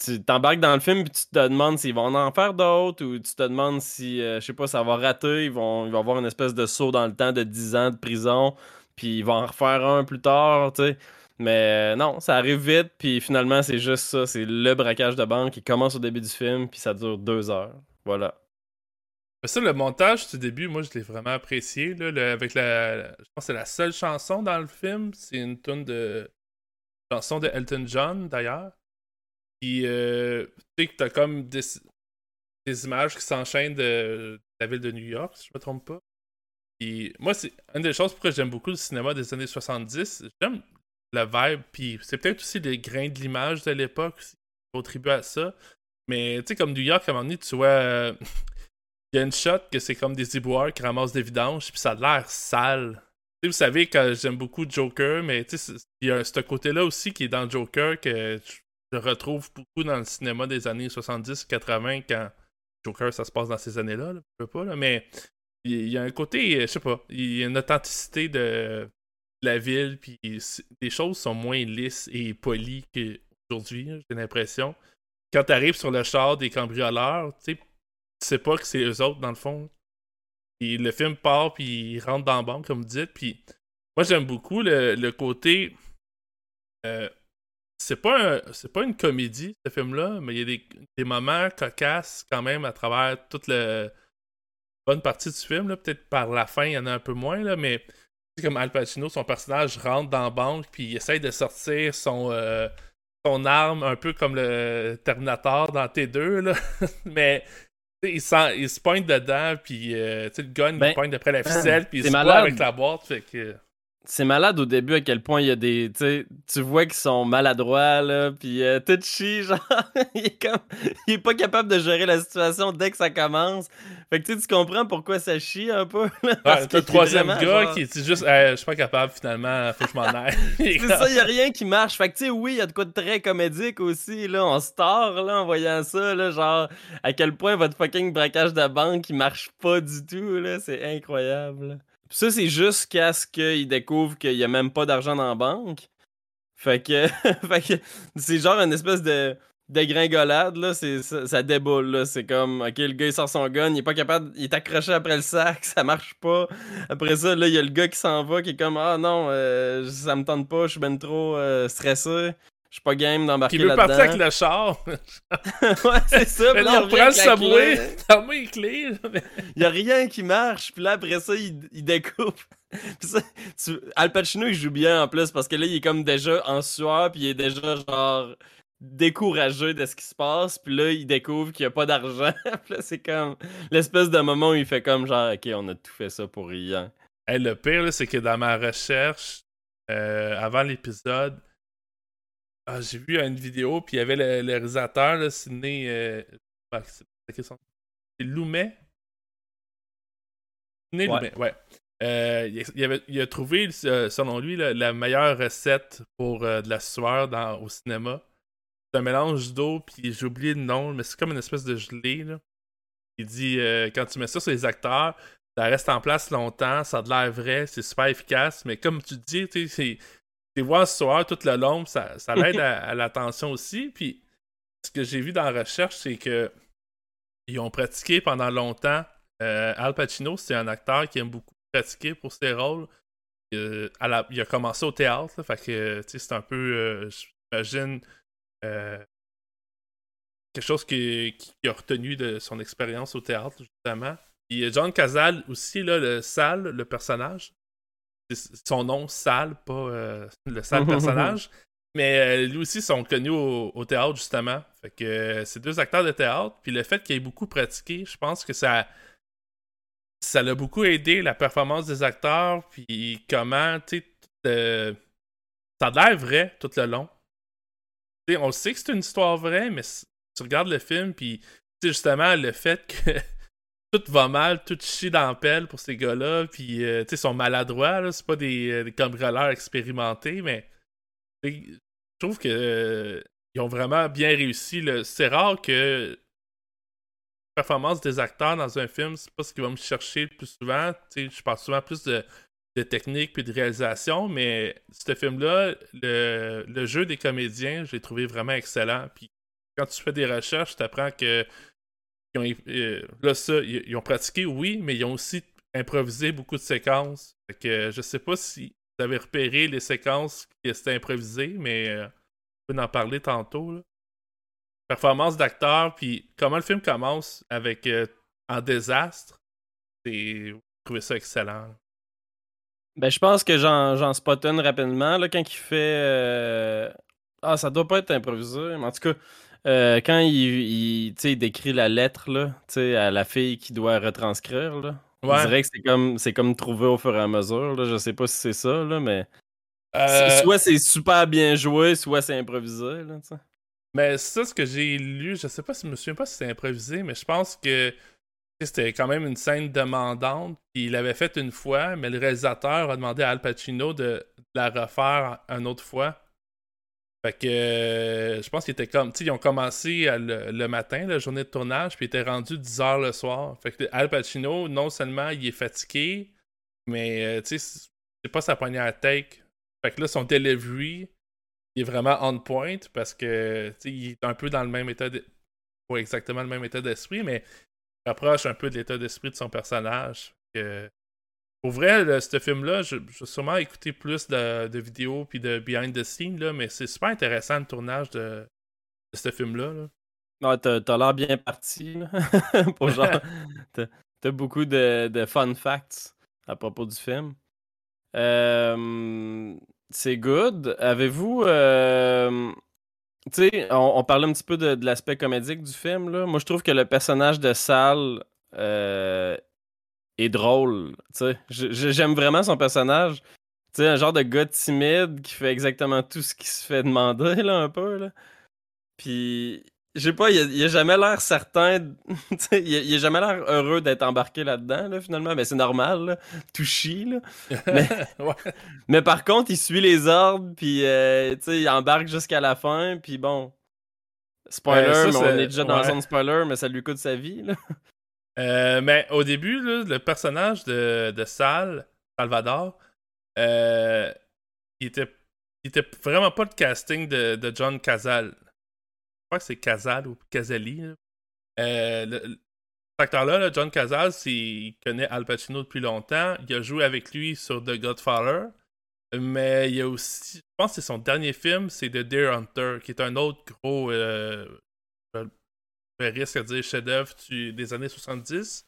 tu t'embarques dans le film puis tu te demandes s'ils vont en faire d'autres ou tu te demandes si, euh, je sais pas, ça va rater, ils vont, ils vont avoir une espèce de saut dans le temps de 10 ans de prison, puis ils vont en refaire un plus tard, tu sais. Mais euh, non, ça arrive vite, puis finalement, c'est juste ça, c'est le braquage de banque qui commence au début du film, puis ça dure deux heures. Voilà. Ça, le montage du début, moi, je l'ai vraiment apprécié. Là, avec la, je pense que c'est la seule chanson dans le film. C'est une tune de. chanson de Elton John, d'ailleurs. Puis, euh, tu sais que t'as comme des, images qui s'enchaînent de, la ville de New York, si je me trompe pas. Puis, moi, c'est une des choses pourquoi j'aime beaucoup le cinéma des années 70. J'aime le vibe, puis c'est peut-être aussi les grains de l'image de l'époque qui contribuent à ça. Mais, tu sais, comme New York, à un moment donné, tu vois. euh, il y a une shot que c'est comme des éboueurs qui ramassent des vidanges, puis ça a l'air sale. Tu sais, vous savez que j'aime beaucoup Joker, mais il y a ce côté-là aussi qui est dans Joker que je retrouve beaucoup dans le cinéma des années 70-80 quand Joker, ça se passe dans ces années-là, là, je sais pas, mais il y a un côté, euh, je sais pas, il y a une authenticité de la ville, puis les choses sont moins lisses et polies qu'aujourd'hui, j'ai l'impression. Quand t'arrives sur le char des cambrioleurs, tu sais, pas que c'est eux autres dans le fond. Et le film part, puis il rentre dans la banque, comme vous dites, puis moi j'aime beaucoup le, le côté... euh, c'est pas un- c'est pas une comédie ce film là mais il y a des, des moments cocasses quand même à travers toute la bonne partie du film là peut-être par la fin il y en a un peu moins là mais comme Al Pacino son personnage rentre dans la banque puis il essaye de sortir son euh, son arme un peu comme le Terminator dans T2 là mais il, sent- il se pointe dedans puis euh, le gun Ben, il pointe après la ficelle puis il se malade. avec la boîte fait que C'est malade au début à quel point il y a des. Tu vois qu'ils sont maladroits, là, puis euh, tout chie, genre. il, est comme, il est pas capable de gérer la situation dès que ça commence. Fait que tu comprends pourquoi ça chie un peu. là, parce Ouais, qu'il le troisième est gars genre- qui dit juste Eh, je suis pas capable finalement faut que je m'en aille C'est ça, il y a rien qui marche. Fait que tu sais, oui, il y a de quoi de très comédique aussi, là. On star, là, en voyant ça, là, genre, à quel point votre fucking braquage de banque, il marche pas du tout, là. C'est incroyable. Ça, c'est jusqu'à ce qu'il découvre qu'il y a même pas d'argent dans la banque. Fait que, fait que c'est genre une espèce de dégringolade, là. C'est, ça, ça déboule, là. C'est comme, OK, le gars, il sort son gun, il est pas capable, il est accroché après le sac, ça marche pas. Après ça, là, il y a le gars qui s'en va, qui est comme, ah non, euh, ça me tente pas, je suis ben trop euh, stressé. Je suis pas game d'embarquer qui veut là-dedans. partir avec le char ouais, c'est ça. mais il non on prend le subway clé. t'as mis les clés là, mais- Il y a rien qui marche. Puis là, après ça, il, il découpe. Puis ça, tu- Al Pacino, il joue bien en plus parce que là, il est comme déjà en sueur. Puis il est déjà genre. découragé de ce qui se passe, puis là, il découvre qu'il n'y a pas d'argent. puis là, c'est comme l'espèce de moment où il fait comme genre, OK, on a tout fait ça pour rien. le pire, c'est que dans ma recherche, euh, avant l'épisode, ah, j'ai vu une vidéo, puis il y avait le, réalisateur, Sidney. Euh, c'est Loumet Sidney ouais. ouais. Euh, il, avait, il, a trouvé, selon lui, la meilleure recette pour de la sueur dans, au cinéma. C'est un mélange d'eau, puis j'ai oublié le nom, mais c'est comme une espèce de gelée. Là. Il dit quand tu mets ça sur les acteurs, ça reste en place longtemps, ça a de l'air vrai, c'est super efficace, mais comme tu dis, tu c'est voir ce soir tout le long, ça, ça l'aide à, l'attention aussi. Puis ce que j'ai vu dans la recherche, c'est que ils ont pratiqué pendant longtemps. Euh, Al Pacino, c'est un acteur qui aime beaucoup pratiquer pour ses rôles. Euh, il a commencé au théâtre, fait que c'est un peu, euh, j'imagine, quelque chose qui, a retenu de son expérience au théâtre, justement. Et John Cazal aussi, là, le sale, le personnage. Son nom, sale, pas euh, le sale personnage. Mais euh, lui aussi sont connus au, théâtre, justement. Fait que euh, c'est deux acteurs de théâtre. Puis le fait qu'il ait beaucoup pratiqué, je pense que ça. Ça l'a beaucoup aidé la performance des acteurs. Puis comment, tu sais. ça a l'air vrai tout le long. on sait que c'est une histoire vraie, mais tu regardes le film, puis justement, le fait que tout va mal, tout chie dans pour ces gars-là, puis euh, tu sais, ils sont maladroits, c'est pas des, euh, des, expérimentés, mais je trouve que euh, ils ont vraiment bien réussi. C'est rare que la performance des acteurs dans un film, c'est pas ce qui va me chercher le plus souvent. Tu je parle souvent plus de, de technique puis de réalisation, mais ce film-là, le, le, jeu des comédiens, je l'ai trouvé vraiment excellent. Puis quand tu fais des recherches, tu apprends que ont, euh, là, ça, ils, ont pratiqué, oui, mais ils ont aussi improvisé beaucoup de séquences. Fait que je sais pas si vous avez repéré les séquences qui étaient improvisées, mais euh, on peut en parler tantôt. Performance d'acteur, puis comment le film commence avec euh, un désastre, c'est. trouvé ça excellent. Ben, je pense que j'en spot une rapidement, là, quand il fait. Ah, ça doit pas être improvisé, mais en tout cas, euh, quand il, décrit la lettre là, à la fille qui doit retranscrire, là, on dirait que c'est comme, c'est comme trouvé au fur et à mesure. Là. Je sais pas si c'est ça, là, mais. Euh, soit c'est super bien joué, soit c'est improvisé. Là, mais ça, ce que j'ai lu, je sais pas si je me souviens pas si c'est improvisé, mais je pense que c'était quand même une scène demandante. il l'avait fait une fois, mais le réalisateur a demandé à Al Pacino de la refaire une autre fois. Fait que euh, je pense qu'ils étaient comme. Tu sais, ils ont commencé le, matin, la journée de tournage, puis ils étaient rendus 10 heures le soir. Fait que Al Pacino, non seulement il est fatigué, mais euh, tu sais, c'est pas sa première take. Fait que là, son delivery, il est vraiment on point parce que tu sais, il est un peu dans le même état de. Pas exactement le même état d'esprit, mais il approche un peu de l'état d'esprit de son personnage. Pour vrai, ce film-là, je, vais sûrement écouter plus de, vidéos puis de behind the scenes, là, mais c'est super intéressant le tournage de, ce film-là. Là. Non, t'as, l'air bien parti. pour genre, t'as, beaucoup de, fun facts à propos du film. Euh, c'est good. Avez-vous. Euh, tu sais, on, parlait un petit peu de, l'aspect comédique du film. Là. Moi, je trouve que le personnage de Sal euh, est drôle. J'aime vraiment son personnage. sais un genre de gars timide qui fait exactement tout ce qui se fait demander, là, un peu. Là. Puis, je sais pas, il a, a jamais l'air certain. il, a, jamais l'air heureux d'être embarqué là-dedans, là, finalement. Mais c'est normal, là. Tout chie, là. Mais, mais, par contre, il suit les ordres, puis euh, il embarque jusqu'à la fin, puis bon. Spoiler, mais on est déjà dans un spoiler, mais ça lui coûte sa vie, là. Euh, mais au début, le personnage de, Sal, Salvador, euh, il, était, il était vraiment pas le casting de, John Cazal. Je crois que c'est Cazal ou Cazali. Euh, cet acteur-là, John Cazal, il connaît Al Pacino depuis longtemps. Il a joué avec lui sur The Godfather. Mais il y a aussi, je pense que c'est son dernier film, c'est The Deer Hunter, qui est un autre gros risque à dire chef-d'œuvre des années 70.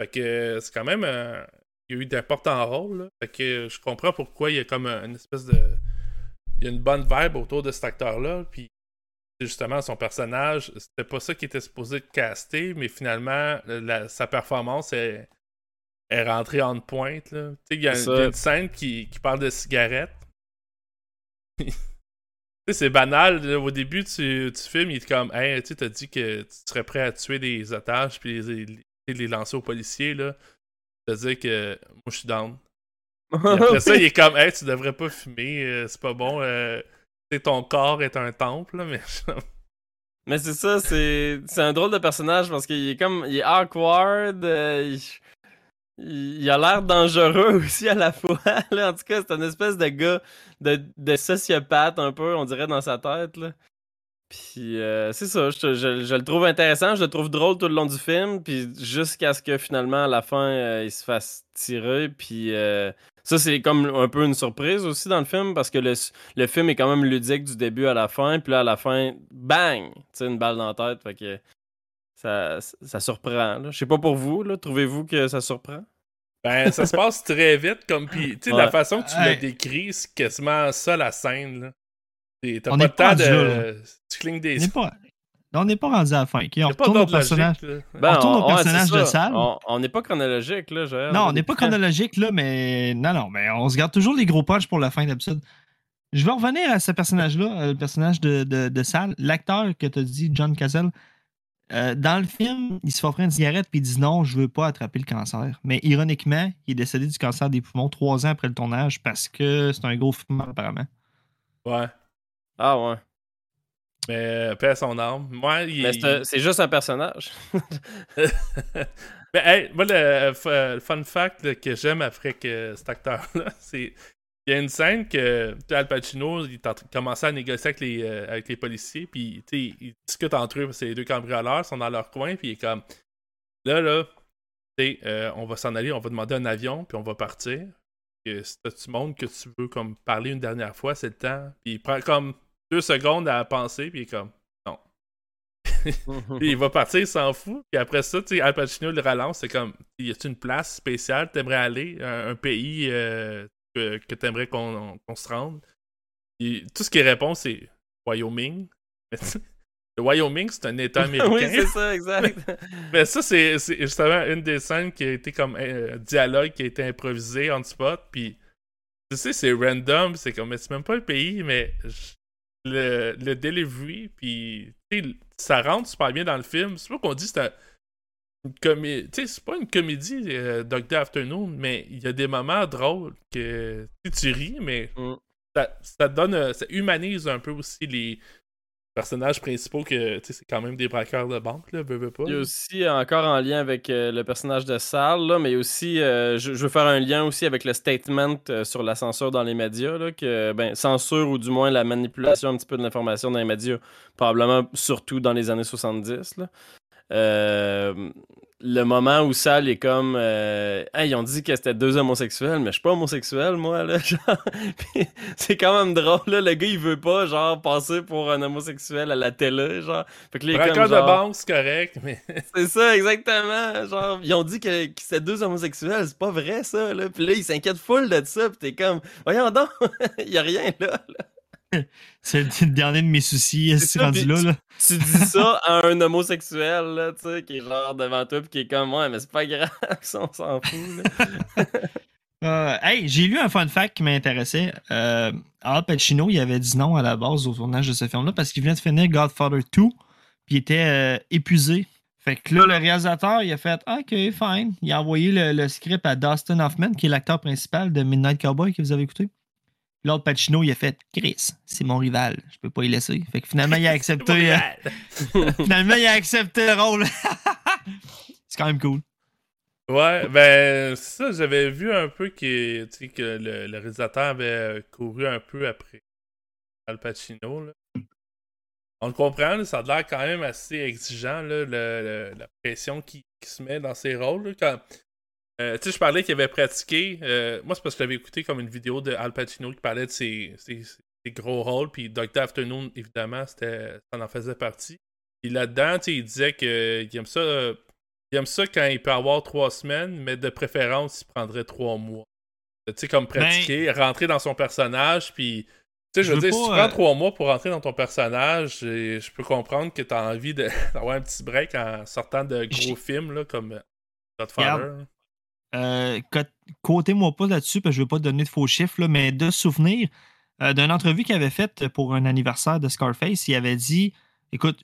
Fait que c'est quand même. Euh, il y a eu d'importants rôles. Fait que je comprends pourquoi il y a comme une espèce de. Il y a une bonne vibe autour de cet acteur-là. Puis justement, son personnage, c'était pas ça qui était supposé caster, mais finalement, sa performance est, est rentrée en pointe. Il y, a une scène qui, qui parle de cigarettes. c'est banal. Au début, tu, tu filmes, il est comme Hey, tu as dit que tu serais prêt à tuer des otages puis les, les, lancer aux policiers. là. Tu dire que moi, je suis down. après ça, il est comme Hey, tu devrais pas fumer, euh, c'est pas bon. Euh, ton corps est un temple, mais. mais c'est ça, c'est un drôle de personnage parce qu'il est comme. Il est awkward. Euh, il a l'air dangereux aussi à la fois. En tout cas, c'est un espèce de gars de, de, sociopathe un peu, on dirait, dans sa tête. Là. Puis euh, c'est ça, je, je, le trouve intéressant, je le trouve drôle tout le long du film, puis jusqu'à ce que finalement, à la fin, euh, il se fasse tirer. Puis euh, ça, c'est comme un peu une surprise aussi dans le film, parce que le, le, film est quand même ludique du début à la fin, puis là, à la fin, bang! Tu sais, une balle dans la tête, fait que ça, ça surprend. Je sais pas pour vous, trouvez-vous que ça surprend? Ben, ça se passe très vite, comme puis, tu sais, la façon que tu l'as décrit, c'est quasiment ça la scène, là. T'as pas le temps de. Tu clignes des. On n'est pas rendu à la fin. On retourne au personnage. Ben, on retourne au personnage de salle. On n'est pas chronologique, là, Non, on n'est pas chronologique, là, mais. Non, non, mais on se garde toujours les gros punchs pour la fin d'habitude. Je vais revenir à ce personnage-là, euh, le personnage de, de, de salle. L'acteur que tu as dit, John Cazell, euh, dans le film, il se fait offrir une cigarette puis il dit non, je veux pas attraper le cancer. Mais ironiquement, il est décédé du cancer des poumons trois ans après le tournage parce que c'est un gros film apparemment. Ouais. Ah ouais. Mais paix à son. Moi, il... c'est juste un personnage. Mais hey, moi, le, fun fact que j'aime après que cet acteur-là, c'est il y a une scène que Al Pacino il commençait à négocier avec les, euh, policiers, puis ils discutent entre eux, que les deux cambrioleurs sont dans leur coin, puis il est comme là, là, euh, on va s'en aller, on va demander un avion, puis on va partir. Si tu montres que tu veux comme parler une dernière fois, c'est le temps. Puis il prend comme deux secondes à penser, puis il est comme non. puis il va partir, il s'en fout. Puis après ça, Al Pacino le relance, c'est comme y a-t-il une place spéciale, t'aimerais aller, un, pays euh, que, que tu aimerais qu'on se rende. tout ce qui répond, c'est Wyoming. le Wyoming, c'est un État américain. oui, c'est ça, exact. Mais ça, c'est justement une des scènes qui a été comme un euh, dialogue qui a été improvisé on spot. Puis, tu sais, c'est random. C'est comme, c'est même pas le pays, mais le, le delivery, puis, ça rentre super bien dans le film. C'est pas qu'on dit c'est comédie. Tu sais, c'est pas une comédie, euh, Doctor Afternoon, mais il y a des moments drôles que tu ris, mais mm. ça, donne. Euh, ça humanise un peu aussi les personnages principaux que c'est quand même des braqueurs de banque, là, veux, pas. Il y a aussi, encore en lien avec euh, le personnage de Sal, là, mais aussi, je, veux faire un lien aussi avec le statement sur la censure dans les médias, là, que, ben, censure ou du moins la manipulation un petit peu de l'information dans les médias, probablement surtout dans les années 70, là. Euh, le moment où Sal est comme euh, ils ont dit que c'était deux homosexuels mais je suis pas homosexuel moi là c'est quand même drôle là le gars il veut pas genre passer pour un homosexuel à la télé genre fait que les comme, de banque c'est correct mais c'est ça exactement genre ils ont dit que, que c'était deux homosexuels c'est pas vrai ça là puis là ils s'inquiètent full de ça puis t'es comme voyons donc il y a rien là. là. C'est le dernier de mes soucis, c'est rendu là, Tu dis ça à un homosexuel, là, tu sais, qui est genre devant toi, puis qui est comme, ouais, mais c'est pas grave, on s'en fout, euh, hey, j'ai lu un fun fact qui m'intéressait. Euh, Al Pacino, il avait dit non à la base au tournage de ce film-là parce qu'il venait de finir Godfather 2, puis il était euh, épuisé. Fait que là, le réalisateur, il a fait OK, fine. Il a envoyé le, le script à Dustin Hoffman, qui est l'acteur principal de Midnight Cowboy que vous avez écouté. L'autre Pacino, il a fait Chris, c'est mon rival, je peux pas y laisser. Fait que finalement, il a accepté. Euh, finalement, il a accepté le rôle. c'est quand même cool. Ouais, ben, ça, j'avais vu un peu que, que le, réalisateur avait couru un peu après Al Pacino. Là. On le comprend, ça a l'air quand même assez exigeant, là, la pression qui, se met dans ses rôles. quand, euh, tu sais, je parlais qu'il avait pratiqué. Euh, moi, c'est parce que j'avais écouté comme une vidéo de Al Pacino qui parlait de ses, gros rôles. Puis Doctor Afternoon, évidemment, ça en faisait partie. Puis là-dedans, tu sais, il disait qu'il aime ça. il aime ça quand il peut avoir trois semaines, mais de préférence, il prendrait trois mois. Tu sais, comme pratiquer, ben rentrer dans son personnage, puis Tu sais, je veux dire, si tu pas, prends euh, trois mois pour rentrer dans ton personnage, je peux comprendre que tu as envie d'avoir un petit break en sortant de gros films là, comme Godfather. Euh, Côté-moi pas là-dessus, parce que je veux pas donner de faux chiffres, là, mais de souvenir euh, d'une entrevue qu'il avait faite pour un anniversaire de Scarface, il avait dit écoute,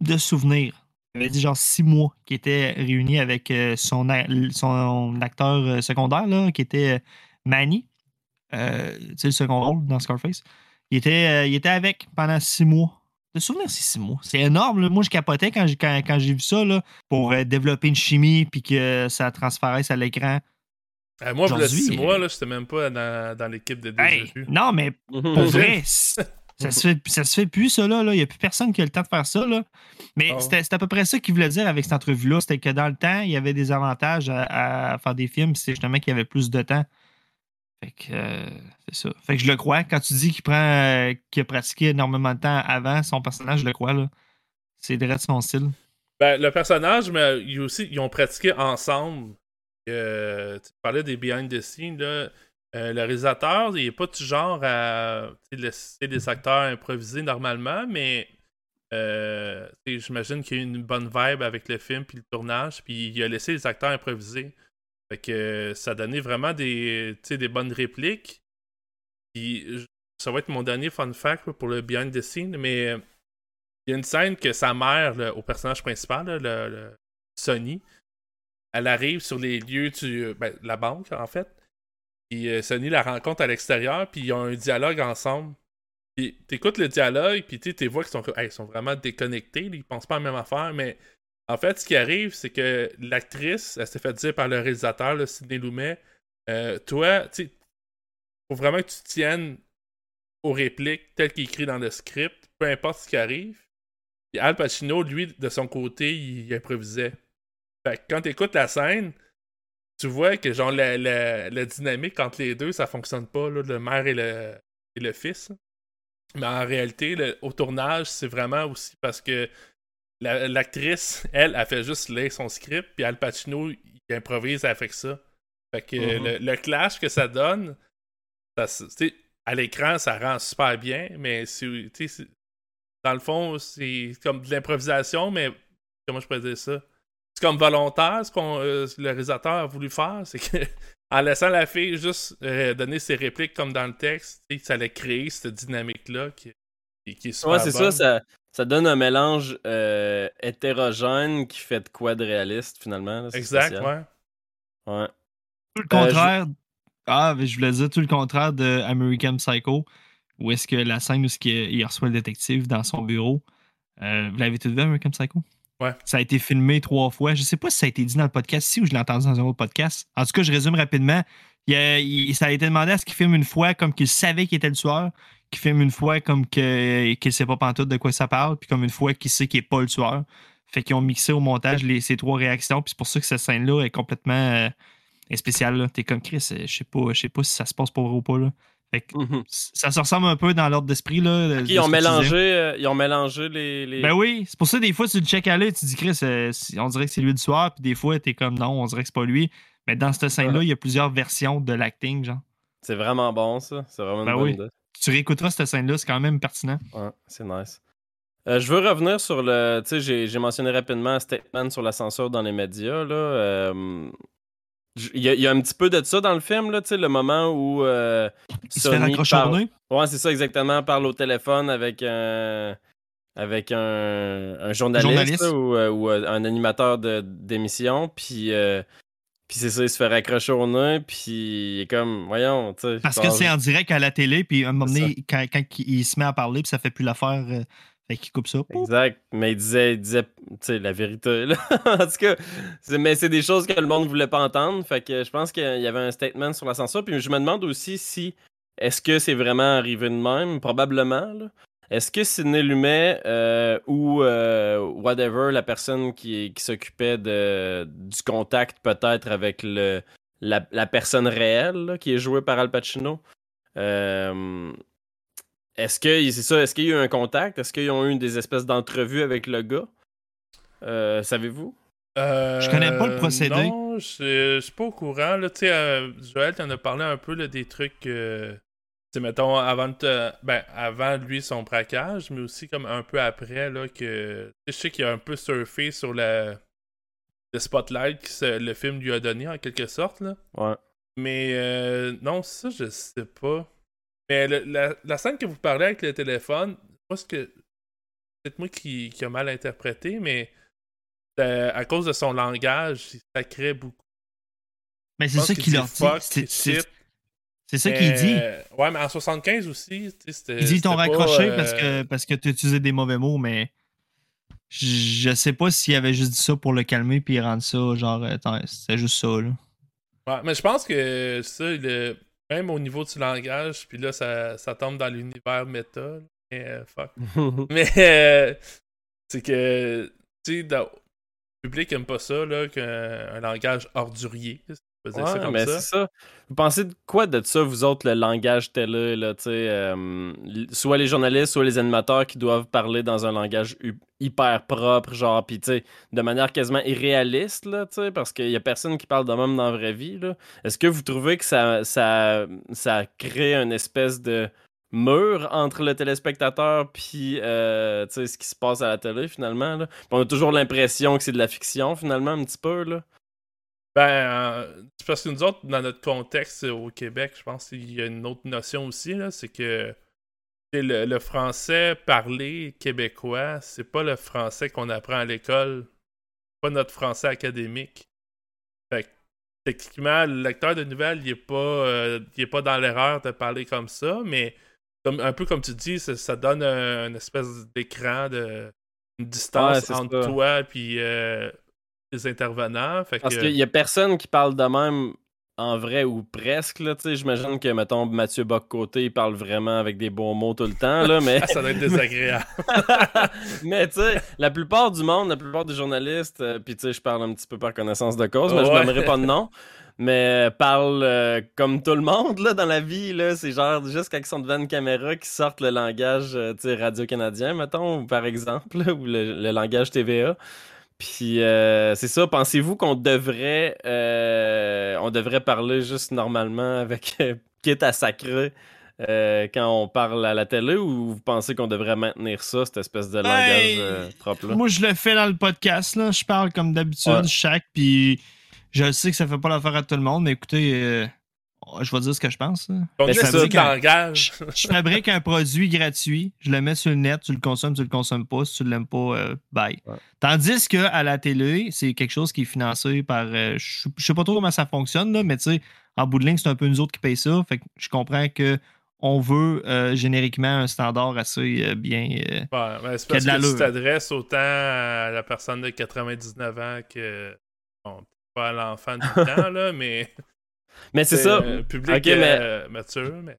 de souvenir, il avait dit genre six mois qu'il était réuni avec euh, son, son acteur euh, secondaire, là, qui était Manny, tu sais, le second rôle dans Scarface. Il était, il était avec pendant six mois. De souvenir, c'est six mois. C'est énorme. là. Moi, je capotais quand j'ai, quand, quand j'ai vu ça là, pour euh, développer une chimie puis que ça transparaisse à l'écran. Euh, moi, Aujourd'hui, six euh, mois, là, j'étais même pas dans, dans l'équipe de Hey, non, mais pour Mhm. vrai, c- ça se, fait, ça se fait plus, ça, là. Il n'y a plus personne qui a le temps de faire ça, là. Mais Ah. c'était, c'était à peu près ça qu'il voulait dire avec cette entrevue-là. C'était que dans le temps, il y avait des avantages à, à faire des films. C'est justement qu'il y avait plus de temps. Fait que, euh, c'est ça. Fait que je le crois. Quand tu dis qu'il prend, euh, qu'il a pratiqué énormément de temps avant son personnage, je le crois, là. C'est direct son style. Ben, le personnage, mais ils, aussi, ils ont pratiqué ensemble. Euh, tu parlais des behind the scenes, là. Le réalisateur, il est pas du genre à laisser des acteurs improviser normalement, mais j'imagine qu'il y a eu une bonne vibe avec le film puis le tournage, puis il a laissé les acteurs improviser. Fait que euh, ça donnait vraiment des, des bonnes répliques. Puis ça va être mon dernier fun fact pour le behind the scenes, mais il y a une scène que sa mère, au personnage principal, là, le, Sonny, elle arrive sur les lieux du ben, la banque en fait. Puis euh, Sonny la rencontre à l'extérieur, puis ils ont un dialogue ensemble. Puis t'écoutes le dialogue, puis tu vois qu'ils sont, sont vraiment déconnectés, ils pensent pas à la même affaire, mais en fait, ce qui arrive, c'est que l'actrice, elle s'est fait dire par le réalisateur, là, Sidney Lumet, euh, toi, tu faut vraiment que tu tiennes aux répliques telles qu'il écrit dans le script, peu importe ce qui arrive. Puis Al Pacino, lui, de son côté, il, improvisait. Fait que quand t'écoutes la scène, tu vois que genre la, la- dynamique entre les deux, ça fonctionne pas, le mère et le, et le fils. Mais en réalité, le- au tournage, c'est vraiment aussi parce que l'actrice, elle, a fait juste lire son script, puis Al Pacino, il improvise avec ça. Fait que Mhm. le, le clash que ça donne, ça, se- tu sais, à l'écran, ça rend super bien, mais c'est- dans le fond, c'est comme de l'improvisation, mais comment je pourrais dire ça? C'est comme volontaire, ce que le réalisateur a voulu faire, c'est que en laissant la fille juste euh, donner ses répliques comme dans le texte, ça allait créer cette dynamique-là qui, qui- est super Ouais, c'est ça, ça, ça donne un mélange euh, hétérogène qui fait de quoi de réaliste finalement. là, Exact, spécial. ouais. ouais. Tout le contraire. Ah, mais je voulais dire tout le contraire de American Psycho, où est-ce que la scène où il reçoit le détective dans son bureau. euh, vous l'avez tout vu, American Psycho? Ouais. Ça a été filmé trois fois. Je sais pas si ça a été dit dans le podcast ici ou je l'ai entendu dans un autre podcast. En tout cas, je résume rapidement. Il a- il- ça a été demandé à ce qu'il filme une fois comme qu'il savait qu'il était le tueur, qu'il filme une fois comme qu'il sait pas pantoute de quoi ça parle, puis comme une fois qu'il sait qu'il est pas le tueur. Fait qu'ils ont mixé au montage les, ces trois réactions, puis c'est pour ça que cette scène-là est complètement euh, est spéciale. T'es comme Chris, euh, je sais pas, je sais pas si ça se passe pour vrai ou pas. Là. Fait que Mhm. ça se ressemble un peu dans l'ordre d'esprit. Là, de- de ils, ont mélangé, euh, ils ont mélangé les. les- Ben oui, c'est pour ça des fois tu le check à l'œil, tu dis Chris, euh, on dirait que c'est lui le soir, puis des fois t'es comme non, on dirait que c'est pas lui. Mais dans cette scène-là, il y a plusieurs versions de l'acting, genre. C'est vraiment bon, ça. C'est vraiment une Ben bonne oui. idée. Tu réécouteras cette scène-là, c'est quand même pertinent. Ouais, c'est nice. Euh, je veux revenir sur le. Tu sais, j'ai- mentionné rapidement un statement sur la censure dans les médias. Là. Euh, Il y, a- il y a un petit peu de ça dans le film, là, tu sais, le moment où. euh, Il se fait raccrocher parle-. Ouais, c'est ça, exactement. Parle au téléphone avec un. Avec un, un journaliste, Journaliste. là, ou, euh, ou, un animateur d'émission. Puis. euh, puis c'est ça, il se fait raccrocher au nez. Puis il est comme. Voyons, tu sais. Parce que c'est en direct à la télé, puis à un moment donné, quand, quand il se met à parler, puis ça fait plus l'affaire, euh, fait qu'il coupe ça. Exact. Mais il disait, il disait tu sais, la vérité. Là. en tout cas, c'est- mais c'est des choses que le monde voulait pas entendre. Fait que je pense qu'il y avait un statement sur la censure. Puis je me demande aussi si est-ce que c'est vraiment arrivé de même? Probablement. là. Est-ce que Sidney Lumet euh, ou euh, whatever, la personne qui, qui s'occupait du contact peut-être avec le, la, la personne réelle là, qui est jouée par Al Pacino, euh, est-ce que c'est ça? Est-ce qu'il y a eu un contact? Est-ce qu'ils ont eu des espèces d'entrevues avec le gars? Euh, Savez-vous? Euh, Je connais pas le procédé. Non, je je suis pas au courant. Là, Tu sais, euh, Joël, t'en as parlé un peu là, des trucs. euh, c'est mettons avant de te- ben avant lui son braquage mais aussi comme un peu après là que je sais qu'il a un peu surfé sur le le spotlight que le film lui a donné en quelque sorte là Ouais. mais euh, non ça je sais pas mais le- la, la scène que vous parlez avec le téléphone moi ce que peut-être moi qui, qui a mal interprété mais euh, à cause de son langage ça crée beaucoup Mais c'est ça dit leur dit. C'est- C'est c'est ça qu'il dit. Mais- Ouais, mais en 75 aussi, tu sais, c'était. Il dit ils t'ont raccroché euh, parce que, parce que tu utilisais des mauvais mots, mais je sais pas s'il avait juste dit ça pour le calmer puis rendre ça, genre, attends, c'était juste ça, là. Ouais, mais je pense que ça, le- même au niveau du langage, puis là, ça, ça tombe dans l'univers méta. Mais euh, fuck. Mais euh, c'est que, tu sais, le public aime pas ça, là, qu'un un langage ordurier. Ça mais c'est ça. Vous pensez de quoi de ça, vous autres, le langage télé, là, euh, soit les journalistes, soit les animateurs qui doivent parler dans un langage hyper propre, genre, puis de manière quasiment irréaliste, là, parce qu'il y a personne qui parle de même dans la vraie vie. Est-ce que vous trouvez que ça, ça, ça crée une espèce de mur entre le téléspectateur puis euh, ce qui se passe à la télé, finalement, là? On a toujours l'impression que c'est de la fiction, finalement, un petit peu, là. Ben, euh, c'est parce que nous autres, dans notre contexte euh, au Québec, je pense qu'il y a une autre notion aussi, là, c'est que le, le français parlé québécois, c'est pas le français qu'on apprend à l'école, pas notre français académique. Fait que, techniquement, le lecteur de nouvelles, il est pas, euh, il est pas dans l'erreur de parler comme ça, mais comme, un peu comme tu dis, ça, ça donne un, une espèce d'écran, de, une distance Ouais, entre ça. toi et les intervenants. Fait Parce qu'il y a personne qui parle de même en vrai ou presque. J'imagine que, mettons, Mathieu Bock-Côté, il parle vraiment avec des bons mots tout le temps, là, mais... Ça doit être désagréable. mais tu sais, la plupart du monde, la plupart des journalistes, euh, puis tu sais, je parle un petit peu par connaissance de cause, mais je Ouais. n'aimerais pas de nom, mais euh, parlent euh, comme tout le monde là, dans la vie. C'est genre juste quand ils sont devant une caméra qui sortent le langage euh, radio-canadien, mettons, ou par exemple, là, ou le, le langage TVA. Puis euh, c'est ça, pensez-vous qu'on devrait euh, on devrait parler juste normalement avec euh, quitte à sacrer euh, quand on parle à la télé ou vous pensez qu'on devrait maintenir ça, cette espèce de langage euh, propre-là? Moi, je le fais dans le podcast, là. Je parle comme d'habitude, Ouais. chaque, puis je sais que ça fait pas l'affaire à tout le monde, mais écoutez, euh, je vais dire ce que je pense. On Mais dit c'est ça quand- langage. Je fabrique un produit gratuit, je le mets sur le net, tu le consommes, tu le consommes pas, si tu l'aimes pas, euh, bye. Ouais. Tandis que à la télé, c'est quelque chose qui est financé par. euh, je je sais pas trop comment ça fonctionne, là, mais tu sais, en bout de ligne, c'est un peu nous autres qui payent ça. Fait que je comprends que on veut euh, génériquement un standard assez euh, bien. euh, Ouais, c'est parce de que tu t'adresses autant à la personne de 99 ans que. Bon, pas à l'enfant du temps, là, mais. Mais c'est ça. euh, public mais- euh, mature, mais.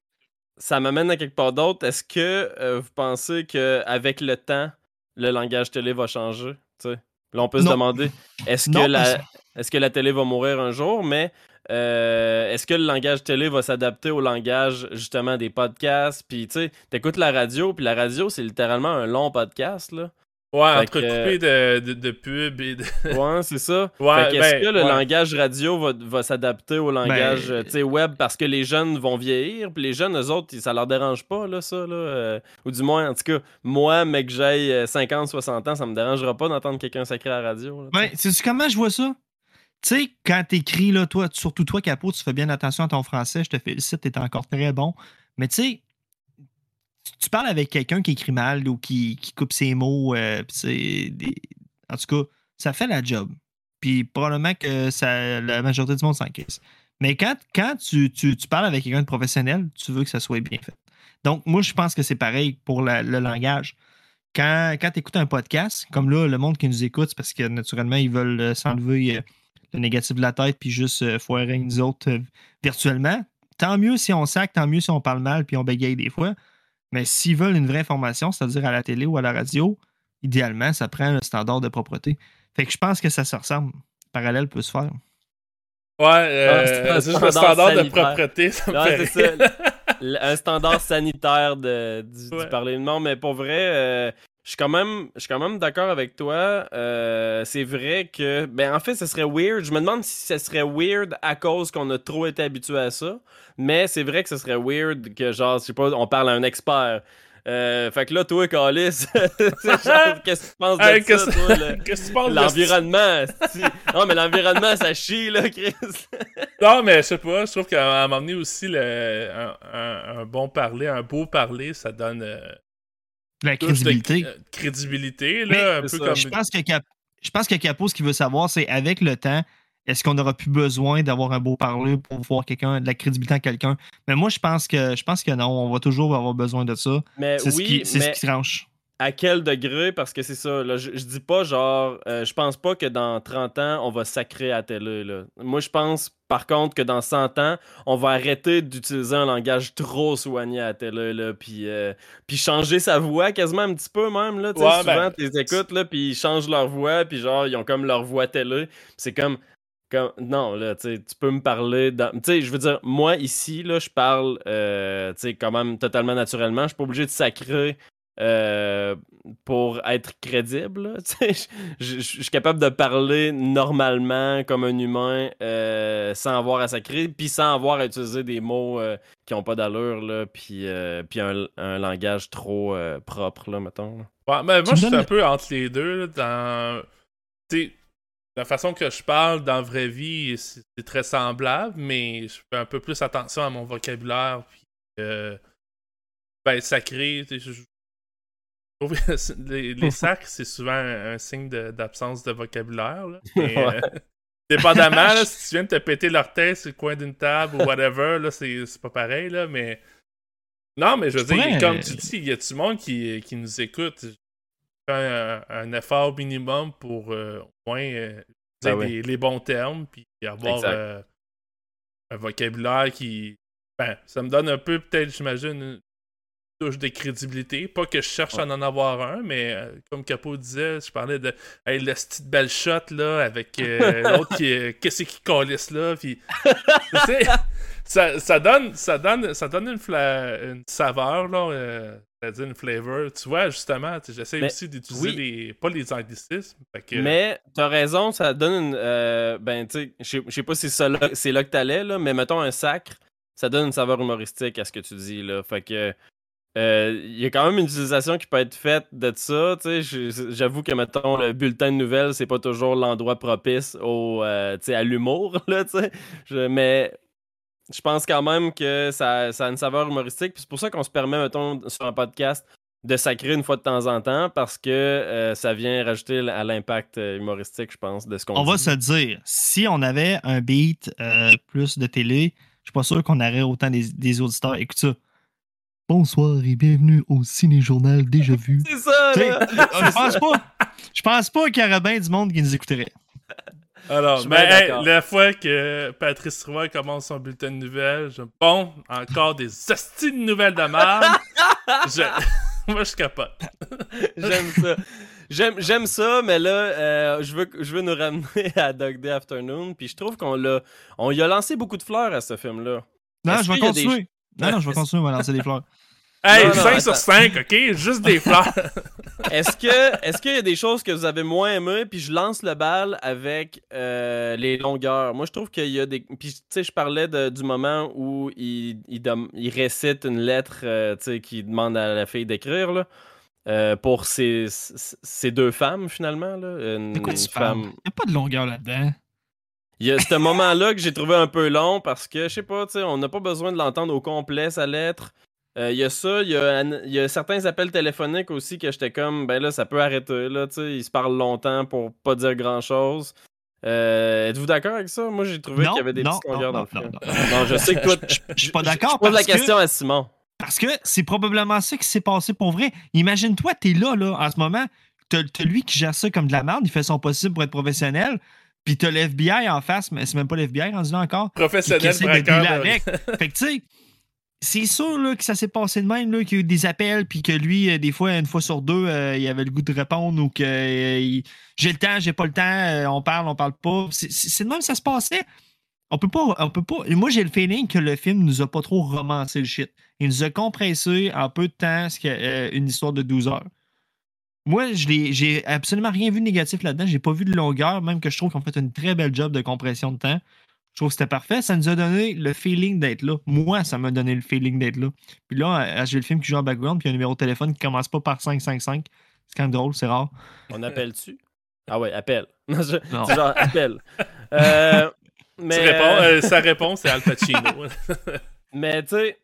ça m'amène à quelque part d'autre. Est-ce que euh, vous pensez qu'avec le temps, le langage télé va changer? Là, on peut se demander, est-ce que, la, que télé va mourir un jour? Mais euh, est-ce que le langage télé va s'adapter au langage, justement, des podcasts? Puis, tu sais, t'écoutes la radio, puis la radio, c'est littéralement un long podcast, là. Ouais, Fait que- entrecoupé de, de, de pubs et de. Ouais, c'est ça. Ouais, Fait que est-ce ben, que le ouais. langage radio va, va s'adapter au langage Ben, euh, web parce que les jeunes vont vieillir, puis les jeunes, eux autres, ça leur dérange pas, là, ça, là. euh, ou du moins, en tout cas, moi, mec, j'ai 50, 60 ans, ça me dérangera pas d'entendre quelqu'un sacré à la radio. là. Ouais, sais-tu comment je vois ça? Tu sais, quand t'écris, là, toi, surtout toi, Capot, tu fais bien attention à ton français, je te félicite, t'es encore très bon. Mais tu sais, tu- parles avec quelqu'un qui écrit mal ou qui, qui coupe ses mots, euh, en tout cas, ça fait la job. Puis probablement que ça, la majorité du monde s'en crisse. Mais quand, quand tu, tu- parles avec quelqu'un de professionnel, tu veux que ça soit bien fait. Donc, moi, je pense que c'est pareil pour le langage quand, quand tu écoutes un podcast, comme là, le monde qui nous écoute, parce que naturellement, ils veulent euh, s'enlever euh, le négatif de la tête puis juste foirer nous autres virtuellement. Tant mieux si on sac, tant mieux si on parle mal puis on bégaye des fois. Mais s'ils veulent une vraie information, c'est-à-dire à la télé ou à la radio, idéalement, ça prend un standard de propreté. Fait que je pense que ça se ressemble. Parallèle peut se faire. Ouais, euh, Ah, c'est un le standard standard de sanitaire. propreté, ça me fait rire. L- un standard sanitaire de, du, du Ouais. parler de non mais pour vrai euh, Je suis quand même, je suis quand même d'accord avec toi. Euh, c'est vrai que, ben en fait, ce serait weird. Je me demande si ce serait weird à cause qu'on a trop été habitué à ça. Mais c'est vrai que ce serait weird que genre, je sais pas, on parle à un expert. Euh, fait que là, toi, Calis, qu'est-ce que tu penses de Hey, ça, qu'est-ce- toi, le- Qu'est-ce que tu penses L'environnement, non mais l'environnement ça chie là, Chris. Non, mais je sais pas, je trouve qu'à un moment donné aussi, le, un, un- un bon parler, un beau parler, ça donne euh, La de crédibilité. euh, crédibilité, Mais là, un peu comme... Je pense que Cap- je pense que Capo, ce qu'il veut savoir, c'est avec le temps, est-ce qu'on aura plus besoin d'avoir un beau parler pour voir quelqu'un, de la crédibilité à quelqu'un? Mais moi, je pense que je pense que non, on va toujours avoir besoin de ça. Mais C'est ce oui, qui, c'est mais ce qui tranche. À quel degré parce que c'est ça là, je, je dis pas genre euh, je pense pas que dans 30 ans on va sacrer à la télé là. Moi je pense par contre que dans 100 ans, on va arrêter d'utiliser un langage trop soigné à la télé là puis euh, puis changer sa voix quasiment un petit peu même là, Ouais, souvent ben, tu les écoutes là puis ils changent leur voix puis genre ils ont comme leur voix télé, c'est comme comme, non, là, tu peux me parler. dans- Tu sais, je veux dire, moi, ici, là, je parle, euh, tu sais, quand même totalement naturellement. Je suis pas obligé de sacrer euh, pour être crédible. là, tu sais. Je suis capable de parler normalement comme un humain euh, sans avoir à sacrer, puis sans avoir à utiliser des mots euh, qui ont pas d'allure, là, puis, euh, puis un, un langage trop euh, propre, là, mettons. là. Ouais, mais Tu moi, je suis un peu entre les deux. là, dans... Tu sais, la façon que je parle dans la vraie vie, c'est très semblable, mais je fais un peu plus attention à mon vocabulaire. Puis, euh, ben, sacré. tu sais, Je, les, les sacres, c'est souvent un, signe d'absence de, vocabulaire. là. Euh, dépendamment, là, si tu viens de te péter l'orteil sur le coin d'une table ou whatever, là, c'est c'est pas pareil, là, mais. Non, mais je veux dire, comme tu dis, il y a du monde qui, qui nous écoute? Fais un, un effort minimum pour euh, au moins euh, Ben oui. les, les bons termes, puis avoir euh, un vocabulaire qui. Ben, ça me donne un peu, peut-être, j'imagine, touche de crédibilité. Pas que je cherche à en avoir un, mais euh, comme Capo disait, je parlais de hey, le petite belle shot là, avec euh, l'autre qui est. Qu'est-ce qui calisse là, puis. tu sais, ça, ça donne, ça donne, ça donne une, fla- une saveur, là, euh, c'est-à-dire une flavor. Tu vois, justement, j'essaie aussi d'utiliser oui. les, pas les anglicismes. que- Mais t'as raison, ça donne une. euh, ben, tu sais, je sais- pas si c'est ça là- c'est là que t'allais, là, mais mettons un sacre, ça donne une saveur humoristique à ce que tu dis, là. Fait que. Euh, Il y a quand même une utilisation qui peut être faite de ça. J'avoue que, mettons, le bulletin de nouvelles, c'est pas toujours l'endroit propice au, euh, à l'humour. Mais je pense quand même que ça, ça a une saveur humoristique. C'est pour ça qu'on se permet, mettons, sur un podcast, de sacrer une fois de temps en temps parce que euh, ça vient rajouter à l'impact humoristique, je pense, de ce qu'on On dit. va se dire, si on avait un beat plus de télé, je suis pas sûr qu'on aurait autant des, des auditeurs. Écoute ça. Bonsoir et bienvenue au Ciné-Journal Déjà Vu. C'est ça, je pense pas. Je pense pas qu'il y aurait bien du monde qui nous écouterait. Alors, mais hey, la fois que Patrice Roy commence son bulletin de nouvelles, je bon, encore des hosties de nouvelles de merde. je... Moi, je capote. J'aime ça. J'aime, j'aime ça, mais là, euh, je, veux, je veux nous ramener à Dog Day Afternoon. Puis je trouve qu'on l'a. On y a lancé beaucoup de fleurs à ce film-là. Non, Est-ce je vais des- continuer. Non, non, je vais continuer, on va lancer des fleurs. Hey, Non, non, 5 sur attends. 5, ok? Juste des fleurs. Est-ce que est-ce qu'il y a des choses que vous avez moins aimées? Puis je lance le bal avec euh, les longueurs. Moi je trouve qu'il y a des puis tu sais je parlais de- du moment où il, il, récite une lettre euh, tu sais qui demande à la fille d'écrire là euh, pour ces, ces deux femmes finalement là une De quoi tu femme parles? Il n'y a pas de longueur là-dedans. il y a ce moment-là que j'ai trouvé un peu long parce que, je sais pas, tu sais, on n'a pas besoin de l'entendre au complet, sa lettre. Euh, Il y a ça, il y a, un- il y a certains appels téléphoniques aussi que j'étais comme, ben là, ça peut arrêter, là, tu sais, ils se parlent longtemps pour pas dire grand-chose. Euh, Êtes-vous d'accord avec ça? Moi, j'ai trouvé qu'il y avait des non, petites longueurs non, dans le non, film. non, Non, je sais que toi, Je je suis pas je d'accord pose la que- question à Simon. Parce que c'est probablement ça qui s'est passé pour vrai. Imagine-toi, t'es là, là, en ce moment. T'as lui qui gère ça comme de la merde, il fait son possible pour être professionnel. Puis t'as l'FBI en face, mais c'est même pas l'FBI rendu là encore. qui Professionnel essaie de braqueur. de- avec. Fait que tu sais, c'est sûr là, que ça s'est passé de même, qu'il y a eu des appels, puis que lui, euh, des fois, une fois sur deux, euh, il avait le goût de répondre ou que euh, j'ai le temps, j'ai pas le temps, on parle, on parle pas. C'est- de même que ça se passait. On peut pas, on peut pas. Moi, j'ai le feeling que le film nous a pas trop romancé le shit. Il nous a compressé en peu de temps une histoire de 12 heures. Moi, j'ai absolument rien vu de négatif là-dedans. J'ai pas vu de longueur, même que je trouve qu'on fait une très belle job de compression de temps. Je trouve que c'était parfait. Ça nous a donné le feeling d'être là. Moi, ça m'a donné le feeling d'être là. Puis là, euh, j'ai le film qui joue en background, puis il y a un numéro de téléphone qui commence pas par 555. C'est quand même drôle, c'est rare. On appelle-tu? Ah ouais, appelle. Non, je- Non. C'est genre appelle. Euh, mais, réponds, euh, euh, sa réponse, c'est Al Pacino. mais tu sais,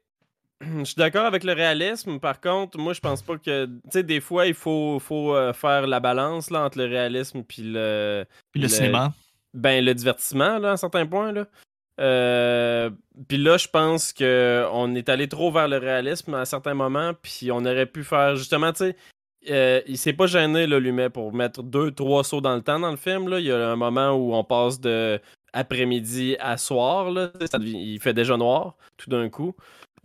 je suis d'accord avec le réalisme. Par contre, moi, je pense pas que. Tu sais, des fois, il faut, faut faire la balance là, entre le réalisme puis le. Puis le, Le- cinéma. Ben, le divertissement, là, à un certain point, là. Euh, puis là, je pense que on est allé trop vers le réalisme à certains moments, puis on aurait pu faire justement, tu sais, euh, il s'est pas gêné, là, Lumet, pour mettre deux, trois sauts dans le temps dans le film. Il y a un moment où on passe de après-midi à soir, là. Il fait déjà noir, tout d'un coup.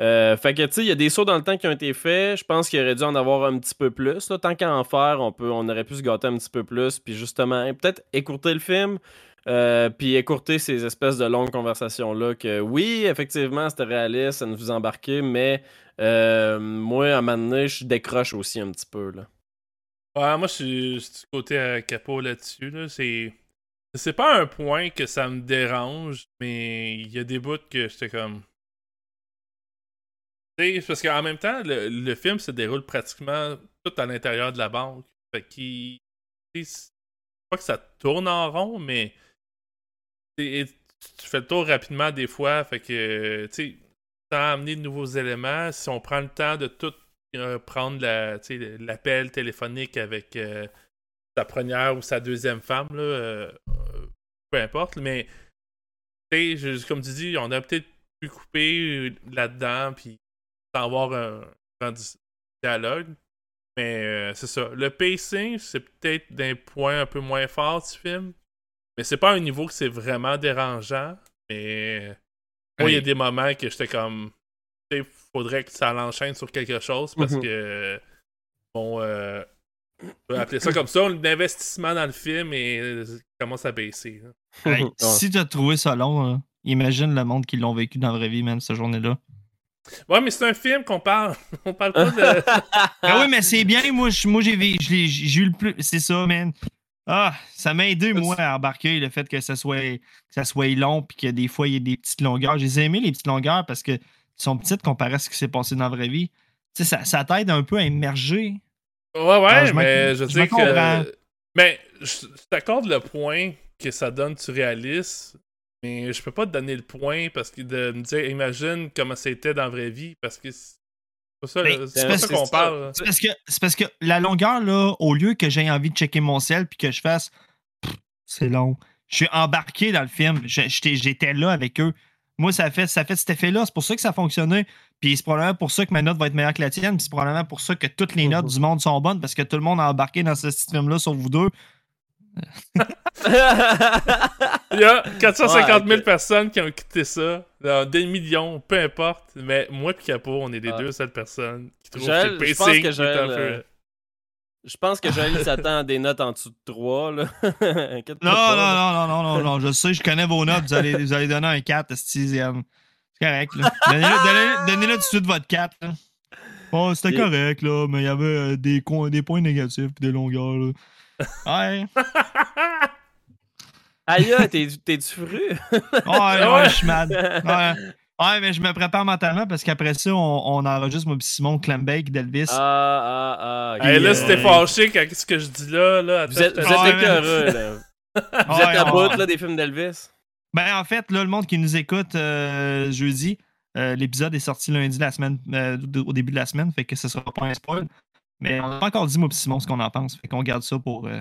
Euh, fait que, tu sais, il y a des sauts dans le temps qui ont été faits. Je pense qu'il aurait dû en avoir un petit peu plus. Tant qu'à en faire, on, peut, on aurait pu se gâter un petit peu plus. Puis justement, peut-être écourter le film. euh, puis écourter ces espèces de longues conversations-là que oui, effectivement, c'était réaliste, ça nous vous embarquer, mais euh, moi, à un moment donné, je décroche aussi un petit peu. Là. Ouais, moi, je suis, du côté euh, capot là-dessus. Là. C'est... c'est pas un point que ça me dérange, mais il y a des bouts que j'étais comme. Parce qu'en même temps, le, le film se déroule pratiquement tout à l'intérieur de la banque. Fait qu'il. Pas que ça tourne en rond, mais. tu fais le tour rapidement des fois. Fait que. Tu sans amener de nouveaux éléments, si on prend le temps de tout euh, prendre l'appel téléphonique avec euh, sa première ou sa deuxième femme, là, euh, peu importe, mais je- comme tu dis, on a peut-être pu couper là-dedans, puis avoir un grand dialogue. Mais euh, c'est ça. Le pacing, c'est peut-être d'un point un peu moins fort du film. Mais c'est pas un niveau que c'est vraiment dérangeant. Mais moi, il y a des moments que j'étais comme. Tu sais, faudrait que ça l'enchaîne sur quelque chose parce Mhm. que. Bon, euh, on peut appeler ça comme ça. L'investissement dans le film et, euh, commence à baisser. Hey. Si tu as trouvé ça long, là, imagine le monde qui l'ont vécu dans la vraie vie, même cette journée-là. Ouais, mais c'est un film qu'on parle. On parle pas de. Ah oui, mais c'est bien. Moi, moi j'ai j'ai eu le plus. C'est ça, man. Ah, ça m'a aidé, moi, à embarquer le fait que ça soit, que ça soit long puis que des fois, il y ait des petites longueurs. J'ai aimé les petites longueurs parce que sont petites comparées à ce qui s'est passé dans la vraie vie. Tu sais, ça, ça t'aide un peu à immerger. Ouais, ouais, Ah, je mais je je sais que. Mais je je t'accorde le point que ça donne du réalisme, mais je peux pas te donner le point parce que de me dire, imagine comment c'était dans la vraie vie, parce que c'est pas ça, Ben, ça qu'on parle. C'est parce, que, parce que la longueur, là, au lieu que j'aie envie de checker mon ciel puis que je fasse c'est long. Je suis embarqué dans le film. J'étais là avec eux. Moi, ça fait, ça fait cet effet-là. C'est pour ça que ça fonctionnait. Puis c'est probablement pour ça que ma note va être meilleure que la tienne. Puis c'est probablement pour ça que toutes les notes Mhm. du monde sont bonnes parce que tout le monde a embarqué dans ce film-là, sauf vous deux. Il y a 450 000 Ouais, ok. personnes qui ont quitté ça, dans des millions, peu importe, mais moi et Capo, on est les Ah. deux seules personnes qui trouvent Joël, que le je pense pacing que est un Joël, peu... euh, Je pense que Joël s'attend à des notes en dessous de 3. Là. Inquiète-toi Non, pas, non, là. non, non, non, non, non. Je sais, je connais vos notes. Vous allez, vous allez donner un 4 sixième. C'est correct. Donnez-le donnez-le tout de suite votre 4. Là. Oh, c'était Et- correct, là, mais il y avait euh, des points négatifs et des longueurs, là. Ouais. Aïe, t'es- t'es-tu fru? Ouais, ouais, je suis mad. Ouais. Ouais, mais je me prépare mentalement parce qu'après ça, on, on enregistre moi Simon Clambake d'Elvis. Ah, ah, ah. ok. Hey, là, euh, si t'es fâché quand ce que je dis là, là, attends, Vous êtes, vous êtes Ah, ouais, écœureux, là. Vous Ouais, êtes à ouais, bout ouais. là, des films d'Elvis. Ben, en fait, là, le monde qui nous écoute euh, jeudi, euh, l'épisode est sorti lundi la semaine, euh, au début de la semaine, fait que ce sera pas un spoil. Mais on n'a pas encore dit, moi, Simon, ce qu'on en pense. Fait qu'on garde ça pour, euh,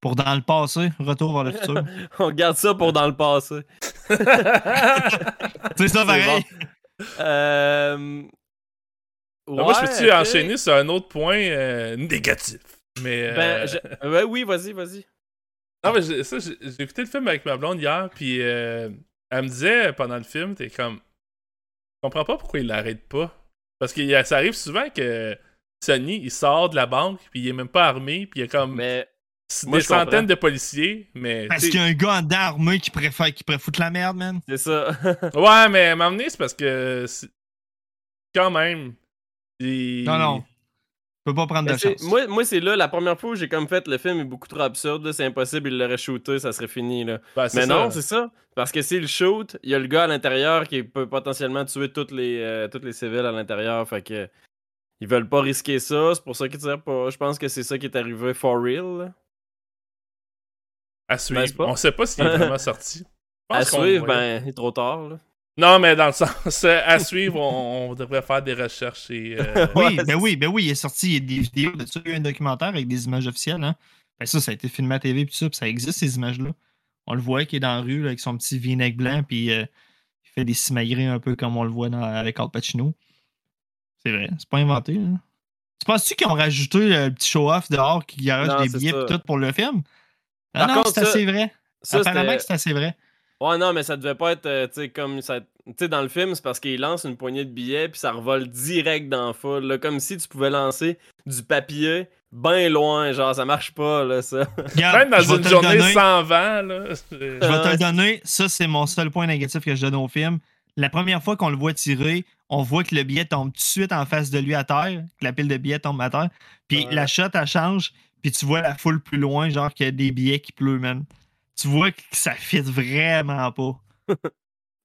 pour dans le passé, retour vers le futur. On garde ça pour dans le passé. C'est ça, pareil. Euh... Ah, moi, je peux-tu enchaîner sur un autre point euh, négatif? Mais. Ben, euh, je- ouais, oui, vas-y, vas-y. Non, mais j'ai- ça, j'ai écouté le film avec ma blonde hier, puis euh, elle me disait pendant le film, t'es comme. Je comprends pas pourquoi il l'arrête pas. Parce que ça arrive souvent que Sonny, il sort de la banque, puis il est même pas armé, puis il y a comme Mais des je comprends. centaines de policiers, mais. Parce qu'il y a un gars armé qui préfère, qui pourrait foutre la merde, man. c'est ça. Ouais, mais m'amener, c'est parce que. Quand même. Non, non. peux pas prendre de Mais chance. Moi, moi c'est là, la première fois où j'ai comme fait le film est beaucoup trop absurde, là, c'est impossible, il l'aurait shooté, ça serait fini. Là. Ben, Mais ça. non, c'est ça. Parce que le shoot, il y a le gars à l'intérieur qui peut potentiellement tuer toutes les, euh, toutes les civils à l'intérieur. Fait que ils veulent pas risquer ça. C'est pour ça qu'ils tirent pas. Je pense que c'est ça qui est arrivé for real. À suivre. On sait pas s'il est vraiment sorti. À suivre, ben, il est trop tard. Là. Non, mais dans le sens, euh, à suivre, on, on devrait faire des recherches et. euh, Oui, ben oui, ben oui, il est sorti, il y a des vidéos de ça, il y a eu un documentaire avec des images officielles. Hein. Ben ça, ça a été filmé à TV puis tout ça, puis ça existe ces images-là. On le voit qui est dans la rue là, avec son petit v-neck blanc, puis euh, il fait des simagrées un peu comme on le voit dans, avec Al Pacino. C'est vrai, c'est pas inventé. Là. Tu penses-tu qu'ils ont rajouté le petit show-off dehors qui garage des billets pis tout pour le film? Ah Par non, c'est assez vrai. Ça, Apparemment que c'est assez vrai. Ouais, non, mais ça devait pas être, euh, tu sais, comme ça. Tu sais, dans le film, c'est parce qu'il lance une poignée de billets, puis ça revole direct dans la foule, là, comme si tu pouvais lancer du papier bien loin, genre, ça marche pas, là, ça. Regarde, Même dans une journée donner. sans vent, là. Je vais te le donner. Ça, c'est mon seul point négatif que je donne au film. La première fois qu'on le voit tirer, on voit que le billet tombe tout de suite en face de lui à terre, que la pile de billets tombe à terre. Puis Ouais. la shot, elle change, puis tu vois la foule plus loin, genre qu'il y a des billets qui pleuvent, man. Tu vois que ça fit vraiment pas.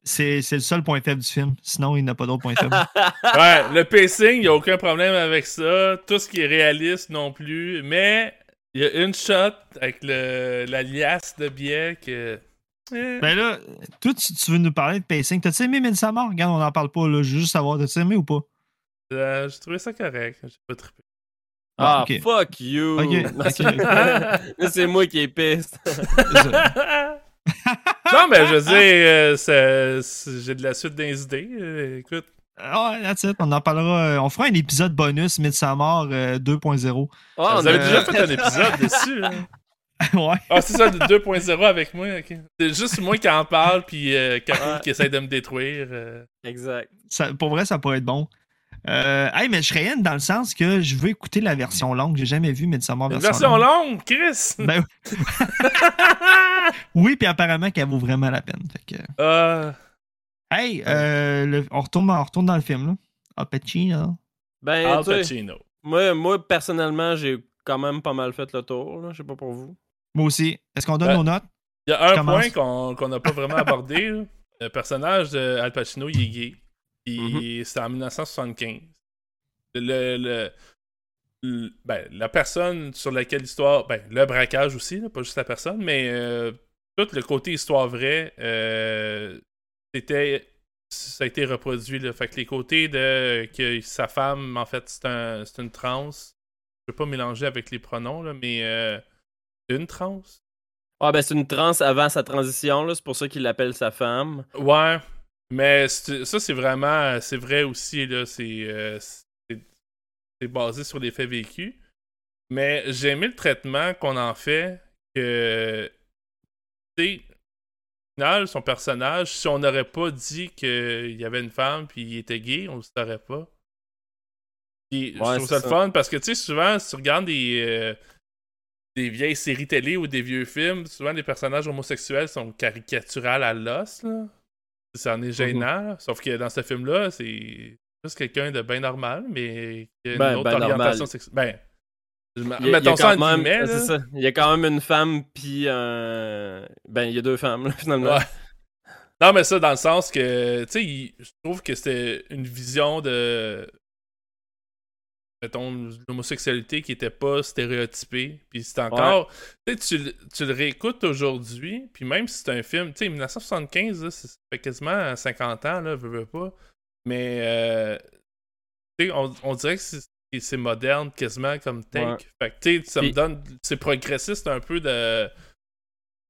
c'est c'est le seul point faible du film. Sinon, il n'a pas d'autre point faible. Ouais, le pacing, il n'y a aucun problème avec ça. Tout ce qui est réaliste non plus. Mais il y a une shot avec le, la liasse de billets que. Ben là, toi, tu, tu veux nous parler de pacing. T'as-tu aimé Midsommar? Regarde, on n'en parle pas, là. Je veux juste savoir, t'as-tu aimé ou pas? euh, J'ai trouvé ça correct. J'ai pas trippé. Ah, ok. fuck you! Ok, ok. Là, c'est moi qui est piste. non, mais je veux dire, euh, j'ai de la suite des idées. euh, écoute. Ah ouais, that's it. On en parlera. on fera un épisode bonus Midsommar euh, 2.0. Ah, vous on avez a- déjà fait un épisode dessus. Hein? ouais. Ah, c'est ça, le 2.0 avec moi. ok. C'est juste moi qui en parle, puis euh, qui essaie de me détruire. euh. Exact. Ça- pour vrai, ça pourrait être bon. Euh, hey, mais je serais in dans le sens que je veux écouter la version longue. J'ai jamais vu Midsommar version, version longue. longue, Chris! Ben, oui, puis apparemment qu'elle vaut vraiment la peine. Fait que, hey, euh, le- on, retourne, on retourne dans le film. Là. Al Pacino. Ben, Al Pacino. moi, moi, personnellement, j'ai quand même pas mal fait le tour. Je sais pas pour vous. Moi aussi. Est-ce qu'on donne Ouais. nos notes? Il y a un point qu'on n'a pas vraiment abordé. là. Le personnage de Al Pacino, il est gay. Mm-hmm. c'est en 1975. Le, le- le- ben, la personne sur laquelle l'histoire. Ben, le braquage aussi, là, pas juste la personne, mais euh, tout le côté histoire vraie, euh, c'était. Ça a été reproduit. Là. Fait que les côtés de que sa femme, en fait, c'est un, c'est une trans. Je peux pas mélanger avec les pronoms, là, mais euh, une trans. Ah, ben, c'est une trans avant sa transition, là. C'est pour ça qu'il l'appelle sa femme. Ouais, mais ça, c'est vraiment. C'est vrai aussi, là. C'est euh, c'est- basé sur les faits vécus. Mais j'ai aimé le traitement qu'on en fait. Que. Tu sais, au final, son personnage, si on n'aurait pas dit qu'il y avait une femme puis il était gay, on le saurait pas. Puis, je trouve c'est ça le fun parce que, tu sais, souvent, si tu regardes des. euh, des vieilles séries télé ou des vieux films, souvent les personnages homosexuels sont caricaturales à l'os, là. Ça en est gênant, là. Sauf que dans ce film-là, c'est juste quelqu'un de bien normal, mais qui a une Ben, autre ben orientation sexuelle. Ben, je Il y a- il y a mettons ça quand en même- guillemets, ça. Il y a quand même une femme, puis un. Ben, il y a deux femmes, là, finalement. Ouais. Non, mais ça, dans le sens que, tu sais, je trouve que c'était une vision de. Mettons, l'homosexualité qui était pas stéréotypée. Puis c'est encore. Tu tu le- tu le réécoutes aujourd'hui, puis même si c'est un film, tu sais, 1975, là, ça fait quasiment 50 ans, là, veux, veux pas. Mais, euh, tu sais, on, on dirait que c'est- moderne quasiment comme take. Ouais. Fait que, tu sais, ça me donne. C'est progressiste un peu de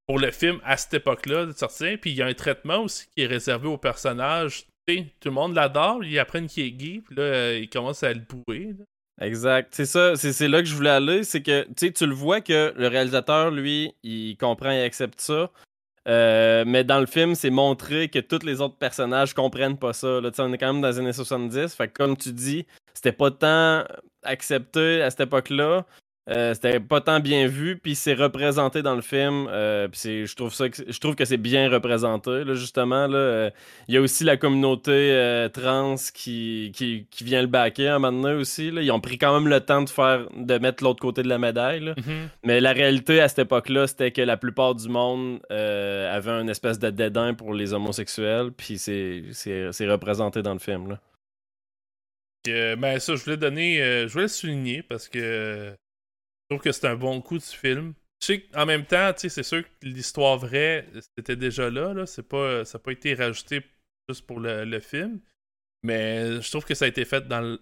pour le film à cette époque-là de sortir. Puis il y a un traitement aussi qui est réservé aux personnages. Tu sais, tout le monde l'adore, ils apprennent qu'il est gay, puis là, euh, ils commencent à le bourrer. là. Exact. C'est ça, c'est là que je voulais aller. C'est que, tu le vois que le réalisateur, lui, il comprend et accepte ça. Euh, mais dans le film, c'est montré que tous les autres personnages comprennent pas ça. Là, on est quand même dans les années 70. Fait que comme tu dis, c'était pas tant accepté à cette époque-là. Euh, c'était pas tant bien vu, puis c'est représenté dans le film. Euh, puis je trouve ça, que- je trouve que c'est bien représenté. Là, justement, là, euh, il y a aussi la communauté trans qui, qui, qui vient le backer à un moment donné aussi. Là. Ils ont pris quand même le temps de faire, de mettre l'autre côté de la médaille. là. Mhm. Mais la réalité à cette époque-là, c'était que la plupart du monde avait un espèce de dédain pour les homosexuels, puis c'est représenté dans le film. Là. Ben ça, je voulais donner, euh, je voulais le souligner parce que trouve que c'est un bon coup du film. Qu'en même temps, c'est sûr que l'histoire vraie, c'était déjà là. C'est pas, ça n'a pas été rajouté juste pour le, film. Mais je trouve que ça a été fait dans le,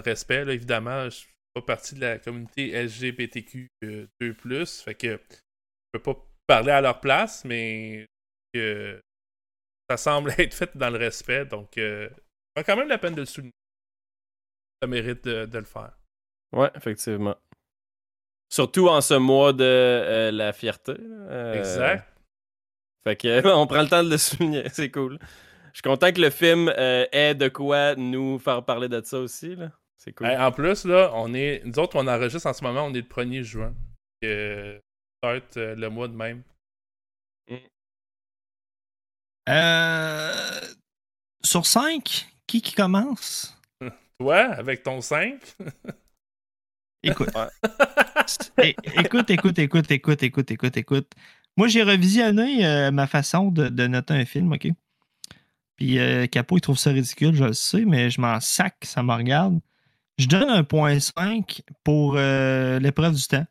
respect, là, évidemment. Je fais pas partie de la communauté LGBTQ 2+, fait que je peux pas parler à leur place, mais ça semble être fait dans le respect, donc euh, quand même la peine de le souligner ça mérite de, de le faire. Ouais, effectivement. Surtout en ce mois de euh, la fierté. euh, exact. Fait que on prend le temps de le souligner, c'est cool. Je suis content que le film euh, ait de quoi nous faire parler de ça aussi. là. C'est cool. Ben, en plus, là, on est. Nous autres, on enregistre en ce moment, on est le 1er juin. Euh, peut-être euh, le mois de même. Euh, sur 5, qui qui commence? Toi, avec ton 5. Écoute. Écoute, écoute, écoute, écoute, écoute, écoute, écoute. Moi, j'ai revisionné euh, ma façon de, de noter un film, OK? Puis euh, Capo, il trouve ça ridicule, je le sais, mais je m'en sac, ça me regarde. Je donne un point 5 pour euh, l'épreuve du temps.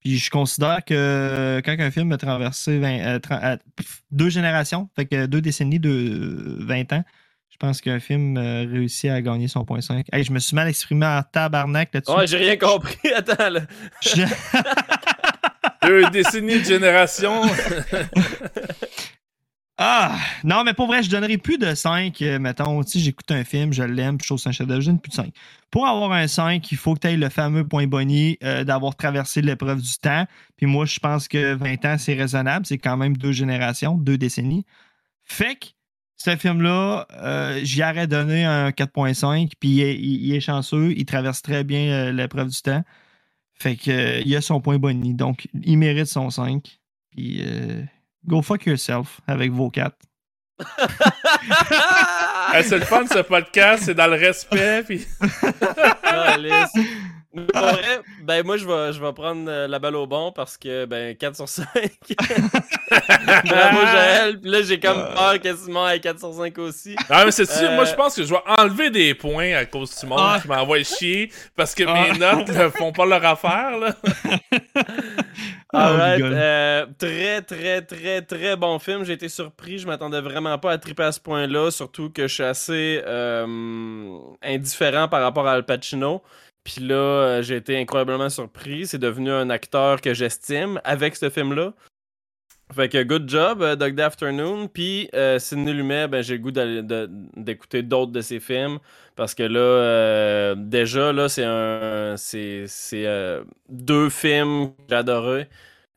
Puis je considère que euh, quand un film a traversé 20, tra- pff, deux générations, fait que deux décennies de 20 ans, je pense qu'un film euh, réussit à gagner son point 5. Hey, je me suis mal exprimé en tabarnak là-dessus. Ouais, j'ai rien compris. Attends, là. Je- Deux décennies de génération. Ah! Non, mais pour vrai, je donnerais plus de 5. euh, mettons, si j'écoute un film, je l'aime, puis je trouve c'est un chef-d'œuvre, je donne plus de 5. Pour avoir un 5, il faut que tu aies le fameux point Bonnie euh, d'avoir traversé l'épreuve du temps. Puis moi, je pense que 20 ans, c'est raisonnable. C'est quand même deux générations, deux décennies. Fait que ce film-là, euh, j'y aurais donné un 4.5, puis il, est- il- il est chanceux, il traverse très bien euh, l'épreuve du temps. Fait que euh, il a son point Bonnie, donc il mérite son 5. Puis euh, go fuck yourself avec vos 4. Hey, c'est le fun, ce podcast, c'est dans le respect. Puis... Mais pour vrai, ben moi je vais, je vais prendre euh, la balle au bon parce que ben 4 sur 5. Bravo Joël. Puis là j'ai comme peur que Simon ait 4 sur 5 aussi. Ah, mais c'est sûr, Euh. moi je pense que je vais enlever des points à cause du monde Ah. qui m'envoie chier parce que Ah. mes notes ne font pas leur affaire. Là. Alright, rigole. euh, très très très très bon film. J'ai été surpris. Je m'attendais vraiment pas à triper à ce point-là. Surtout que je suis assez euh, indifférent par rapport à Al Pacino. Puis là, euh, j'ai été incroyablement surpris. C'est devenu un acteur que j'estime avec ce film-là. Fait que good job, euh, Day Afternoon. Puis euh, Sidney Lumet, ben, j'ai le goût d'écouter d'autres de ses films. Parce que là, euh, déjà, là, c'est un. C'est euh, deux films que j'ai adorés,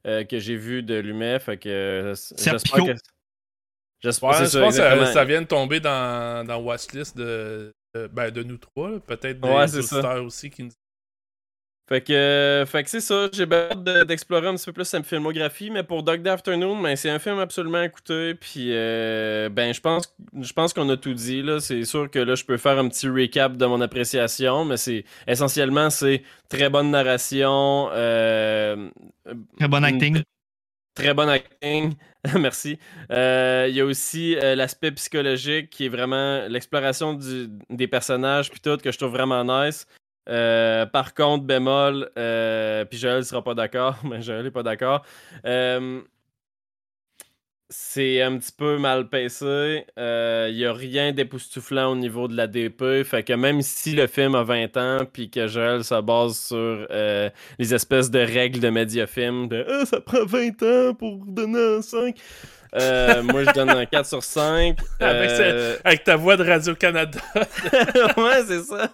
euh, que j'ai vus de Lumet. Fait que j'espère que. J'espère Ouais, c'est je ça, pense que ça, ça vient de tomber dans, dans Watchlist de, de, ben, de nous trois, là. peut-être des Ouais, c'est ça. auditeurs aussi qui nous Fait que, euh, fait que c'est ça. J'ai bien hâte de- d'explorer un petit peu plus sa filmographie, mais pour Dog Day Afternoon, ben, c'est un film absolument à écouter. Puis, euh, ben, je pense, je pense qu'on a tout dit. là. C'est sûr que là, je peux faire un petit recap de mon appréciation, mais c'est essentiellement, c'est très bonne narration. euh, Très bon acting. tr- Très bon acting, merci. Euh, Il y a aussi euh, l'aspect psychologique qui est vraiment l'exploration des personnages puis tout que je trouve vraiment nice. Euh, par contre, bémol, euh, puis Joël sera pas d'accord, mais Joël est pas d'accord. C'est un petit peu mal pacé. Il n'y a rien d'époustouflant au niveau de la DP. Fait que même si le film a 20 ans, puis que Joël se base sur euh, les espèces de règles de médiafilm, de Ah, ça prend 20 ans pour donner un 5. Euh, moi, je donne un 4 sur 5. Avec Euh, Avec ta voix de Radio-Canada. ouais, c'est ça.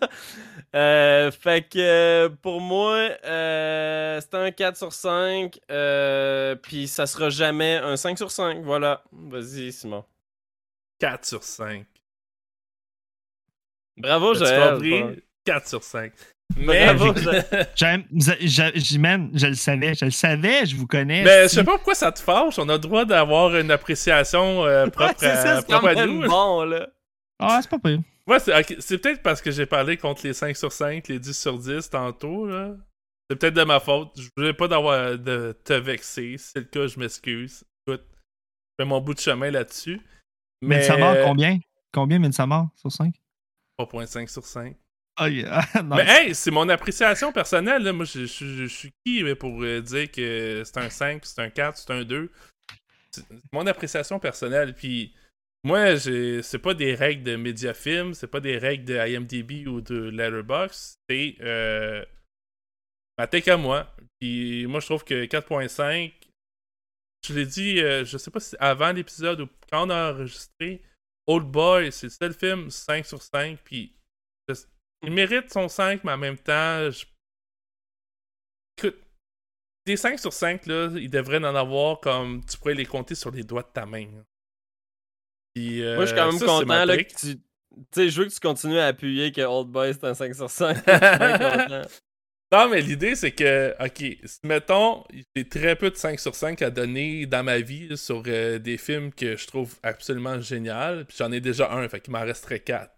Euh, fait que euh, pour moi, euh, c'est un 4 sur 5. euh, Puis ça sera jamais un 5 sur 5. Voilà. Vas-y, Simon. 4 sur 5. Bravo, Joël. compris? 4 sur 5. Mais, Bravo, J'aime- je, je- je- je le savais, je le savais, je vous connais. mais je si. sais pas pourquoi ça te fâche. On a le droit d'avoir une appréciation euh, propre, ça, à, quand propre à nous. bon, là. Ah, c'est pas pire. Ouais, c'est peut-être parce que j'ai parlé contre les 5 sur 5, les 10 sur 10 tantôt, là. C'est peut-être de ma faute. Je voulais pas d'avoir de te vexer. Si c'est le cas, je m'excuse. Écoute, je fais mon bout de chemin là-dessus. Mais Midsommar, combien? Combien Midsommar sur 5 3.5 sur 5. Ah, yeah. Nice. Mais hey, c'est mon appréciation personnelle. Là. Moi, je, je- je- je suis qui pour euh, dire que c'est un 5, c'est un 4, c'est un 2? C'est mon appréciation personnelle. Puis moi, c'est pas des règles de Mediafilm, c'est pas des règles de IMDb ou de Letterboxd. C'est euh, ma take à moi. Puis moi, je trouve que 4.5, je l'ai dit, euh, je sais pas si avant l'épisode ou quand on a enregistré, Old Boy, c'est le seul film 5 sur 5. Puis il mérite son 5, mais en même temps, écoute, des 5 sur 5, là, il devrait en avoir comme tu pourrais les compter sur les doigts de ta main. là. Puis, euh, Moi, je suis quand même ça, c'est ma content là, que tu. Tu sais, je veux que tu continues à appuyer que Old Boy c'est un 5 sur 5. Je suis bien content. Non, mais l'idée, c'est que, ok, mettons, j'ai très peu de 5 sur 5 à donner dans ma vie sur euh, des films que je trouve absolument génial, puis j'en ai déjà un, fait qu'il m'en resterait 4.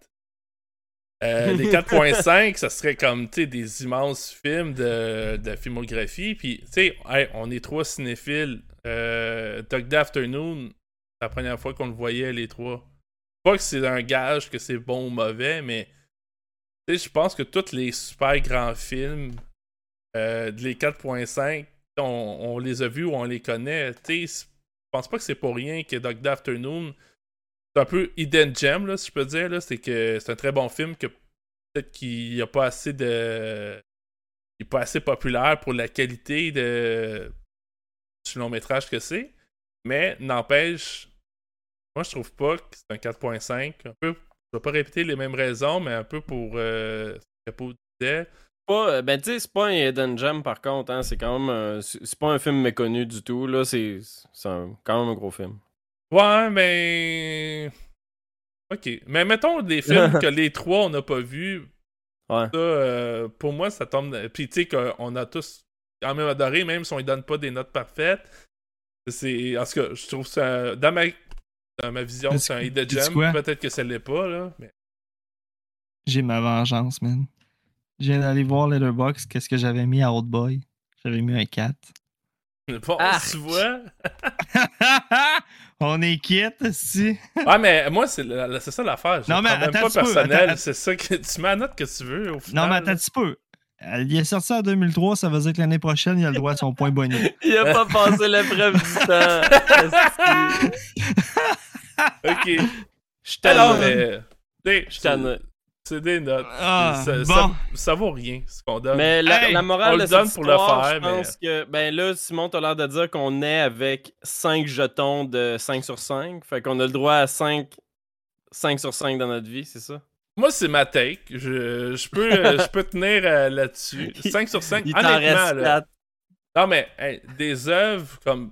les 4.5, ça serait comme, tu sais, des immenses films de, de filmographie, puis, tu sais, hey, on est trois cinéphiles. Euh, Dog Afternoon, la première fois qu'on le voyait, les trois. Pas que c'est un gage que c'est bon ou mauvais, mais je pense que tous les super grands films, euh, les 4.5, on, on les a vus ou on les connaît. Je pense pas que c'est pour rien que Dog Afternoon, c'est un peu hidden gem, là, si je peux dire. C'est que c'est un très bon film que peut-être qu'il n'y a pas assez de. Il est pas assez populaire pour la qualité de du long métrage que c'est. Mais n'empêche, moi je trouve pas que c'est un 4.5. Un peu je vais pas répéter les mêmes raisons, mais un peu pour euh, ce que Pau disait. Pas, euh, ben, tu sais, c'est pas un Hidden Gem par contre. Hein, c'est quand même. un- C'est pas un film méconnu du tout. là. C'est quand même un gros film. Ouais, mais. Ok. Mais mettons des films que les trois on n'a pas vus. Ouais. Ça, euh, pour moi, ça tombe. Puis tu sais qu'on a tous quand même adoré, même si on ne donne pas des notes parfaites. C'est. En tout cas, je trouve ça. Dans ma, dans ma vision, c'est un hidden gem. Peut-être que ça l'est pas, là. Mais... J'ai ma vengeance, man. Je viens d'aller voir Letterboxd, qu'est-ce que j'avais mis à Old Boy? J'avais mis un 4. Bon, Arc. tu vois. On est quitte, si. Ouais, mais moi, c'est la- la- c'est ça l'affaire. Je Non, mais même attends pas personnel. attends, C'est ça que tu mets la note que tu veux. Au final, Non, mais attends un petit peu. Euh, Il est sorti en 2003, ça veut dire que l'année prochaine, il a le droit à son point bonus. Il a pas passé l'épreuve du temps. Ok. Je mais. tu sais, Je. C'est des notes. Ah, ça, bon. ça, ça vaut rien, ce qu'on donne. Mais la, Hey, la on morale le de donne cette pour le histoire, faire, je pense que ben là Simon t'as l'air de dire qu'on est avec 5 jetons de 5 sur 5, fait qu'on a le droit à 5 5 sur 5 dans notre vie, c'est ça? Moi, c'est ma take. Je, je, peux, je peux tenir euh, là-dessus. 5 sur 5. Il Honnêtement, reste là, 4. Non, mais hey, des œuvres comme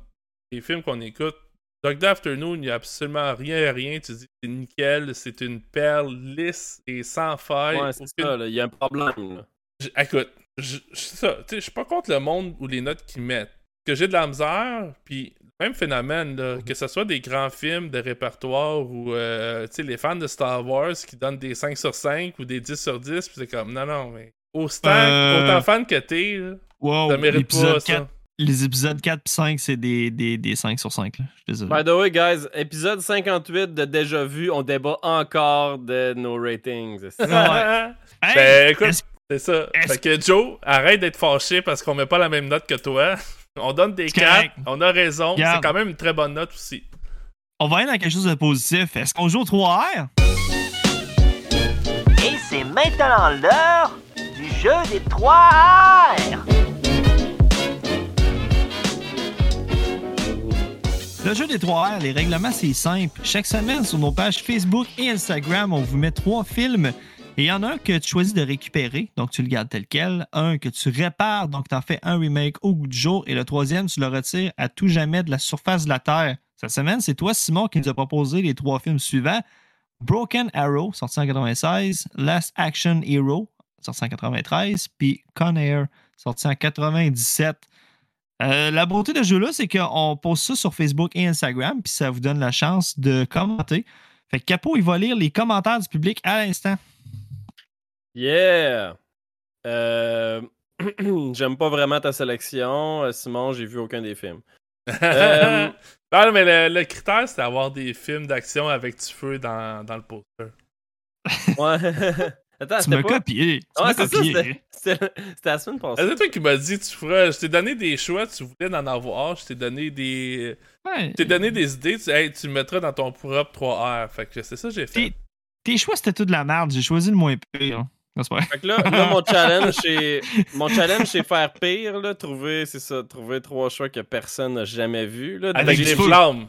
les films qu'on écoute, Dog Day Afternoon, il n'y a absolument rien à rien. Tu dis c'est nickel, c'est une perle lisse et sans faille. Ouais, c'est Aucune- ça, là, il y a un problème. là. Je- écoute, je, je, ça, je suis pas contre le monde ou les notes qu'ils mettent. Que j'ai de la misère, puis même phénomène, là, Mhm. que ce soit des grands films de répertoire ou euh, tu sais, les fans de Star Wars qui donnent des 5 sur 5 ou des 10 sur 10, puis c'est comme non, non, mais autant, Euh. autant fan que t'es, là, Wow, ça mérite pas ça. 4 les épisodes 4 et 5, c'est des, des, des 5 sur 5. Là. Je suis désolé. By the way, guys, épisode 58 de Déjà Vu, on débat encore de nos ratings. c'est ça? Hey, ben écoute, c'est ça. est-ce- Fait que Joe, arrête d'être fâché parce qu'on met pas la même note que toi. On donne des C'est 4, correct. on a raison. C'est quand même une très bonne note aussi. on va aller dans quelque chose de positif. Est-ce qu'on joue au 3R? Et c'est maintenant l'heure du jeu des 3 R. Le jeu des 3 R, les règlements, c'est simple. Chaque semaine, sur nos pages Facebook et Instagram, on vous met trois films. Il y en a un que tu choisis de récupérer, donc tu le gardes tel quel. Un que tu répares, donc tu en fais un remake au goût du jour. Et le troisième, tu le retires à tout jamais de la surface de la Terre. Cette semaine, c'est toi, Simon, qui nous a proposé les trois films suivants. Broken Arrow, sorti en 96. Last Action Hero, sorti en 93, puis Con Air, sorti en 97. Euh, la beauté de ce jeu-là, c'est qu'on poste ça sur Facebook et Instagram, puis ça vous donne la chance de commenter. Fait que Capo, il va lire les commentaires du public à l'instant. Yeah! Euh, J'aime pas vraiment ta sélection. Euh, Simon, j'ai vu aucun des films. Euh, non, mais le, le critère, c'est d'avoir des films d'action avec du feu dans, dans le poster. Ouais. Attends, Tu c'était m'as pas... copié. Tu Ouais, c'est ça, c'était- la semaine passée. C'est toi qui m'as dit, tu feras. Je t'ai donné des choix, tu voulais en avoir. Je t'ai donné des. Ouais. Je t'ai donné des idées, tu, hey, tu le mettras dans ton propre 3R. Fait que c'est ça que j'ai fait. Tes, tes choix, c'était tout de la merde. J'ai choisi le moins pire. hein. Fait que là, là, mon challenge, c'est mon challenge, c'est faire pire, là, trouver, c'est ça, trouver trois choix que personne n'a jamais vus, là, Avec des fou. flammes.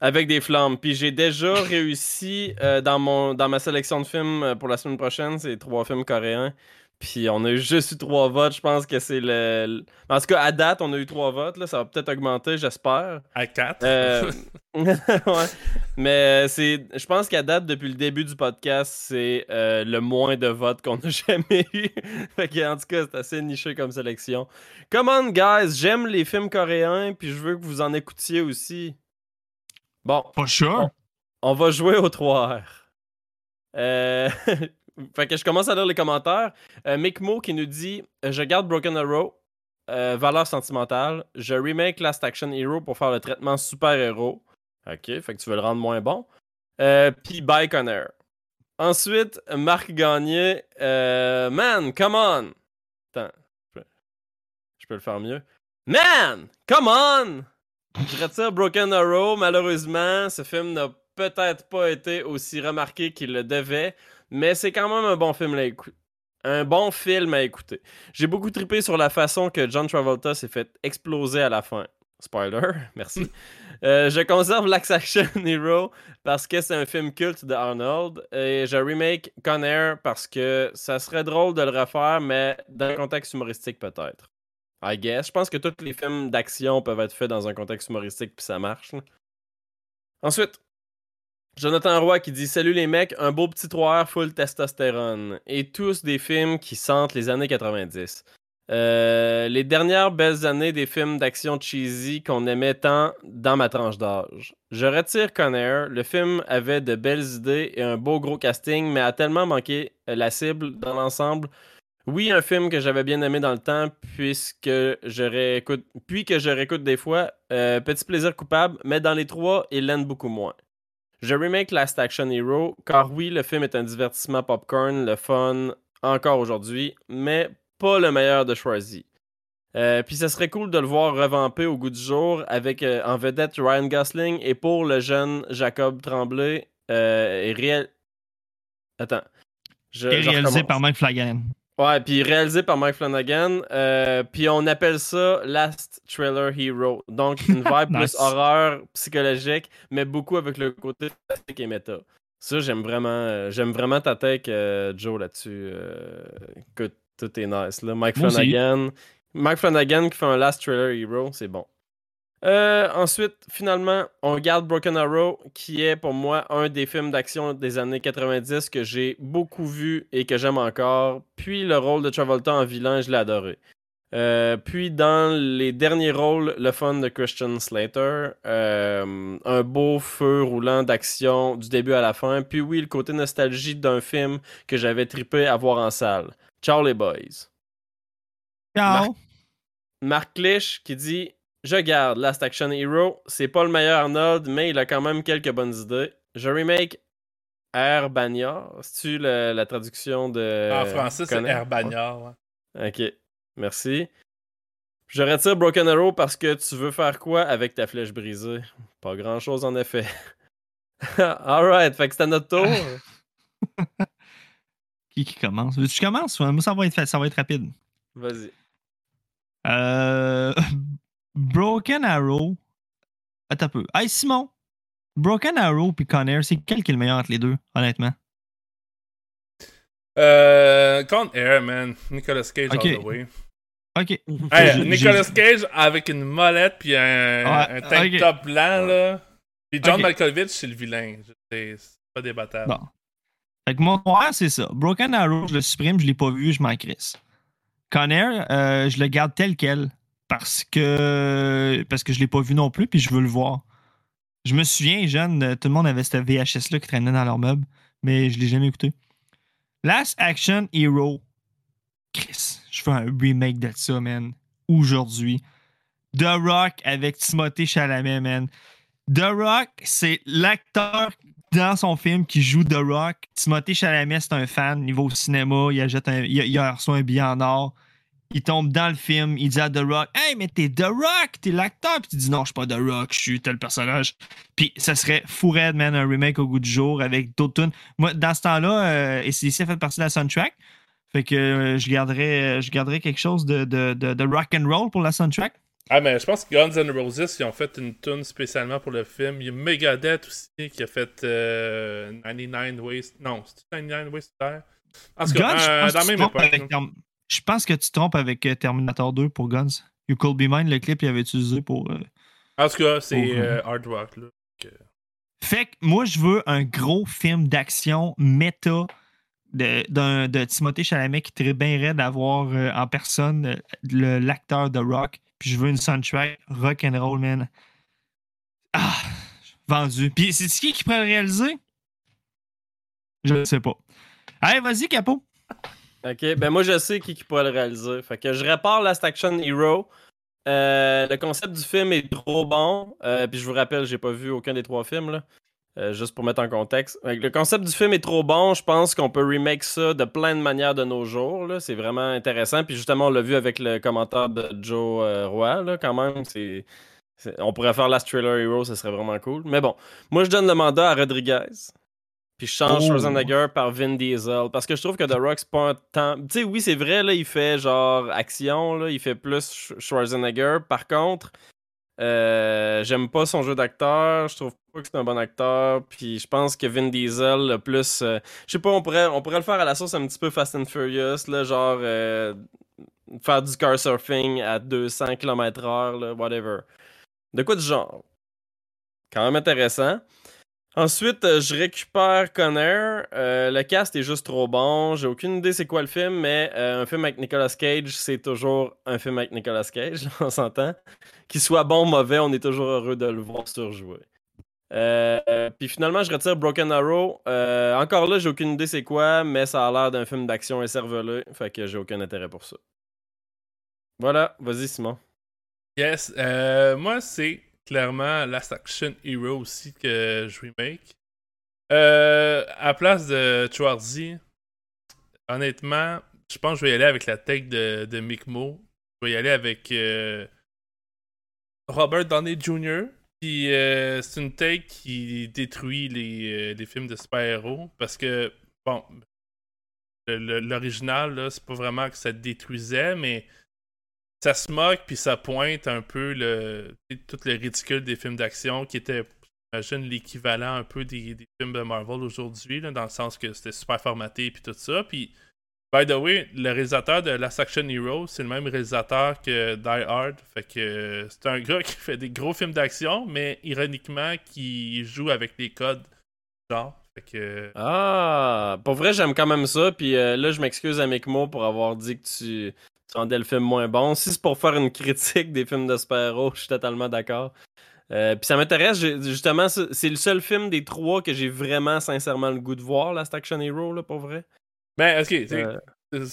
avec des flammes. Puis j'ai déjà réussi euh, dans mon dans ma sélection de films euh, pour la semaine prochaine, c'est trois films coréens. Puis on a eu juste eu trois votes. Je pense que c'est le, En tout cas, à date, on a eu trois votes. Là. Ça va peut-être augmenter, j'espère. À 4. Euh, ouais. Mais c'est, je pense qu'à date, depuis le début du podcast, c'est euh, le moins de votes qu'on a jamais eu. fait que, en tout cas, c'est assez niché comme sélection. Come on, guys, j'aime les films coréens, puis je veux que vous en écoutiez aussi. Bon, Pas sûr. on va jouer au 3R. Euh, fait que je commence à lire les commentaires. Euh, Mick Mo qui nous dit euh, Je garde Broken Arrow, euh, valeur sentimentale. Je remake Last Action Hero pour faire le traitement super-héros. Ok, fait que tu veux le rendre moins bon. Puis Connor. Ensuite, Marc Gagné. Man, come on! Attends, je peux, je peux le faire mieux. Man, come on! Je retire Broken Arrow. Malheureusement, ce film n'a peut-être pas été aussi remarqué qu'il le devait, mais c'est quand même un bon film à écouter. Un bon film à écouter. J'ai beaucoup trippé sur la façon que John Travolta s'est fait exploser à la fin. Spoiler, merci. Euh, je conserve Lax Action Hero parce que c'est un film culte de Arnold et je remake Con Air parce que ça serait drôle de le refaire, mais dans un contexte humoristique peut-être. I guess. Je pense que tous les films d'action peuvent être faits dans un contexte humoristique puis ça marche. là. Ensuite, Jonathan Roy qui dit Salut les mecs, un beau petit 3R full testostérone. Et tous des films qui sentent les années 90. Euh, les dernières belles années des films d'action cheesy qu'on aimait tant dans ma tranche d'âge. Je retire Con Air. Le film avait de belles idées et un beau gros casting, mais a tellement manqué la cible dans l'ensemble. Oui, un film que j'avais bien aimé dans le temps, puisque je réécoute, puis que je réécoute des fois. Euh, petit plaisir coupable, mais dans les trois, il l'aime beaucoup moins. Je remake Last Action Hero, car oui, le film est un divertissement popcorn, le fun, encore aujourd'hui, mais pas le meilleur de Schwarzy. Euh, puis ça serait cool de le voir revampé au goût du jour avec euh, en vedette Ryan Gosling et pour le jeune Jacob Tremblay euh, et réel... Attends. Je, Et je réalisé par Mike Flanagan. Ouais, puis réalisé par Mike Flanagan. euh, puis on appelle ça Last Trailer Hero. Donc une vibe Nice. plus horreur psychologique, mais beaucoup avec le côté fantastique et méta. Ça, j'aime vraiment, euh, j'aime vraiment ta tech, euh, Joe, là-dessus. Euh, écoute, tout est nice. Là. Mike. Flanagan. Mike Flanagan qui fait un Last Trailer Hero, c'est bon. Euh, ensuite, finalement, on regarde Broken Arrow, qui est pour moi un des films d'action des années 90 que j'ai beaucoup vu et que j'aime encore. Puis le rôle de Travolta en vilain, je l'ai adoré. Euh, puis dans les derniers rôles, le fun de Christian Slater, euh, un beau feu roulant d'action du début à la fin. Puis oui, le côté nostalgie d'un film que j'avais trippé à voir en salle. Ciao les boys. Ciao. Marc Clich qui dit Je garde Last Action Hero. C'est pas le meilleur Arnold, mais il a quand même quelques bonnes idées. Je remake Air Bagnard. C'est-tu la traduction de. en français, c'est? Air Bagnard. ouais. Ok, merci. Je retire Broken Arrow parce que tu veux faire quoi avec ta flèche brisée? Pas grand chose en effet. Alright, fait que c'est à notre tour. Qui, qui commence? Veux-tu que je commence? Moi, ça va être, fait- ça va être rapide. Vas-y. Euh, Broken Arrow. Attends un peu. Hey, Simon. Broken Arrow puis Con Air, c'est quel qui est le meilleur entre les deux, honnêtement? Euh, Con Air, man. Nicolas Cage Ok. all the way. Ok. Hey, Nicolas Cage avec une molette puis un, un tank top blanc, là. Puis John Ok. Malkovich, c'est le vilain. C'est pas débattable. Bon. Fait que mon noir, c'est ça. Broken Arrow, je le supprime, je l'ai pas vu, je m'en crisse. Conner, euh, je le garde tel quel parce que parce que je l'ai pas vu non plus, puis je veux le voir. Je me souviens, jeune, euh, tout le monde avait cette VHS-là qui traînait dans leur meuble, mais je l'ai jamais écouté. Last Action Hero. Chris, je fais un remake de ça, man. Aujourd'hui. The Rock avec Timothée Chalamet, man. The Rock, c'est l'acteur dans son film qui joue The Rock. Timothée Chalamet, c'est un fan. Il au cinéma, il, achète un, il, il reçoit un billet en or. Il tombe dans le film, il dit à The Rock Hey, mais t'es The Rock, t'es l'acteur. Puis tu dis Non, je suis pas The Rock, je suis tel personnage. Puis ça serait fou raide, man, un remake au goût du jour avec d'autres tunes. Moi, dans ce temps-là, euh, ACDC a fait partie de la soundtrack. Fait que euh, je, garderais, je garderais quelque chose de, de, de, de rock and roll pour la soundtrack. Ah, mais je pense que Guns N' Roses, ils ont fait une tune spécialement pour le film. Il y a Megadeth aussi qui a fait euh, 99 Ways. Non, c'est 99 Ways to Die? Guns, je euh, pense dans que même époque. avec Je pense que tu trompes avec euh, Terminator 2 pour Guns. You Could Be Mine, le clip, il avait utilisé pour. euh, En tout cas, c'est euh, hard rock. Là. Fait que moi, je veux un gros film d'action méta de, d'un- de Timothée Chalamet qui très bien raide d'avoir euh, en personne le- l'acteur de rock. Puis je veux une soundtrack rock and roll, man. Ah, vendu. Puis c'est qui qui pourrait le réaliser? Je ne sais pas. Allez, vas-y, Capo. Ok, ben moi je sais qui, qui pourrait le réaliser. Fait que je répare Last Action Hero. Euh, le concept du film est trop bon. Euh, puis je vous rappelle, j'ai pas vu aucun des trois films là. Euh, juste pour mettre en contexte. Le concept du film est trop bon. Je pense qu'on peut remake ça de plein de manières de nos jours. C'est vraiment intéressant. Puis justement, on l'a vu avec le commentaire de Joe Roy, là, quand même. C'est, On pourrait faire Last Trailer Hero, ça serait vraiment cool. Mais bon, moi je donne le mandat à Rodriguez. Puis je change Oh. Schwarzenegger par Vin Diesel. Parce que je trouve que The Rock, c'est pas un temps. Tu sais, oui, c'est vrai, là, il fait genre action, là, il fait plus Sch- Schwarzenegger. Par contre, euh, j'aime pas son jeu d'acteur. Je trouve pas que c'est un bon acteur. Puis je pense que Vin Diesel, le plus. euh, je sais pas, on pourrait, on pourrait le faire à la sauce un petit peu Fast and Furious, là, genre. euh, faire du car surfing à 200 km/h, whatever. De quoi du genre? Quand même intéressant. Ensuite, euh, je récupère Conner. Euh, le cast est juste trop bon. J'ai aucune idée c'est quoi le film, mais euh, un film avec Nicolas Cage, c'est toujours un film avec Nicolas Cage, on s'entend. Qu'il soit bon ou mauvais, on est toujours heureux de le voir surjouer. Puis finalement, je retire Broken Arrow. Encore là, j'ai aucune idée c'est quoi, mais ça a l'air d'un film d'action écervelé, fait que j'ai aucun intérêt pour ça. Voilà, vas-y Simon. Yes. moi, c'est clairement Last Action Hero aussi que je remake. Euh, à place de Schwarzy, honnêtement, je pense que je vais y aller avec la tech de, de Mick Mo. Je vais y aller avec euh, Robert Downey Jr. Puis euh, c'est une take qui détruit les, euh, les films de super-héros. Parce que, bon, l'original, c'est pas vraiment que ça détruisait, mais ça se moque puis ça pointe un peu le tout le ridicule des films d'action qui était j'imagine l'équivalent un peu des, films de Marvel aujourd'hui dans le sens que c'était super formaté puis tout ça. Puis by the way le réalisateur de Last Action Hero c'est le même réalisateur que Die Hard. Fait que euh, c'est un gars qui fait des gros films d'action mais ironiquement qui joue avec les codes genre. Fait que Ah, pour vrai, j'aime quand même ça. Puis euh, là, je m'excuse à Mick Mo pour avoir dit que tu, tu rendais le film moins bon. Si c'est pour faire une critique des films de super-héros, je suis totalement d'accord. Euh, puis ça m'intéresse, justement, c'est le seul film des trois que j'ai vraiment sincèrement le goût de voir, Last Action Hero, là, pour vrai. ben ok c'est- Euh,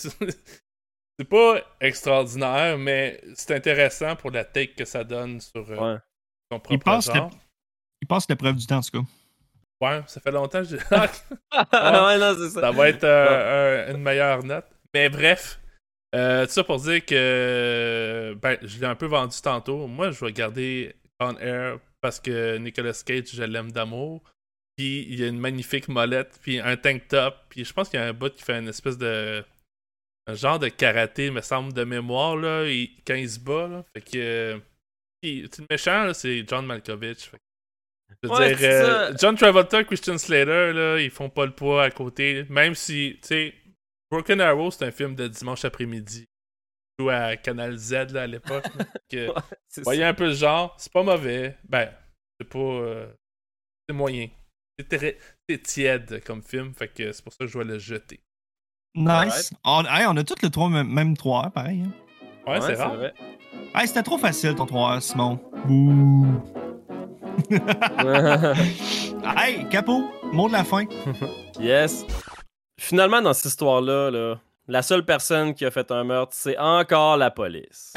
c'est pas extraordinaire mais c'est intéressant pour la take que ça donne sur euh, ouais. son Il propre passe, genre. le- il passe l'épreuve du temps, en tout cas. Ouais, ça fait longtemps que j'ai. ouais, non, c'est ça. ça va être euh, un- une meilleure note. Mais bref, euh, tout ça pour dire que ben, je l'ai un peu vendu tantôt. Moi, je vais garder On Air parce que Nicolas Cage, je l'aime d'amour. Puis il y a une magnifique molette, puis un tank top. Puis je pense qu'il y a un bout qui fait une espèce de. Un genre de karaté, me semble, de mémoire, là, et- quand il se bat. Là. Fait que. puis, c'est le méchant, là, c'est John Malkovich. Fait que, je veux Ouais, dire, euh. John Travolta, Christian Slater, là, ils font pas le poids à côté. Même si, tu sais, Broken Arrow, c'est un film de dimanche après-midi. Ou à Canal Z là, à l'époque. C'est voyez ça. un peu le genre, c'est pas mauvais. Ben, c'est pas. euh, c'est moyen. C'est très c'est tiède comme film, fait que c'est pour ça que je dois le jeter. Nice. On, hey, on a tous le 3, même 3 heures, pareil. hein. Ouais, c'est rare. vrai. Hey, c'était trop facile ton 3 heures, Simon. Bouh. Hey, Capot, mot de la fin. yes. Finalement, dans cette histoire-là, là, la seule personne qui a fait un meurtre, c'est encore la police.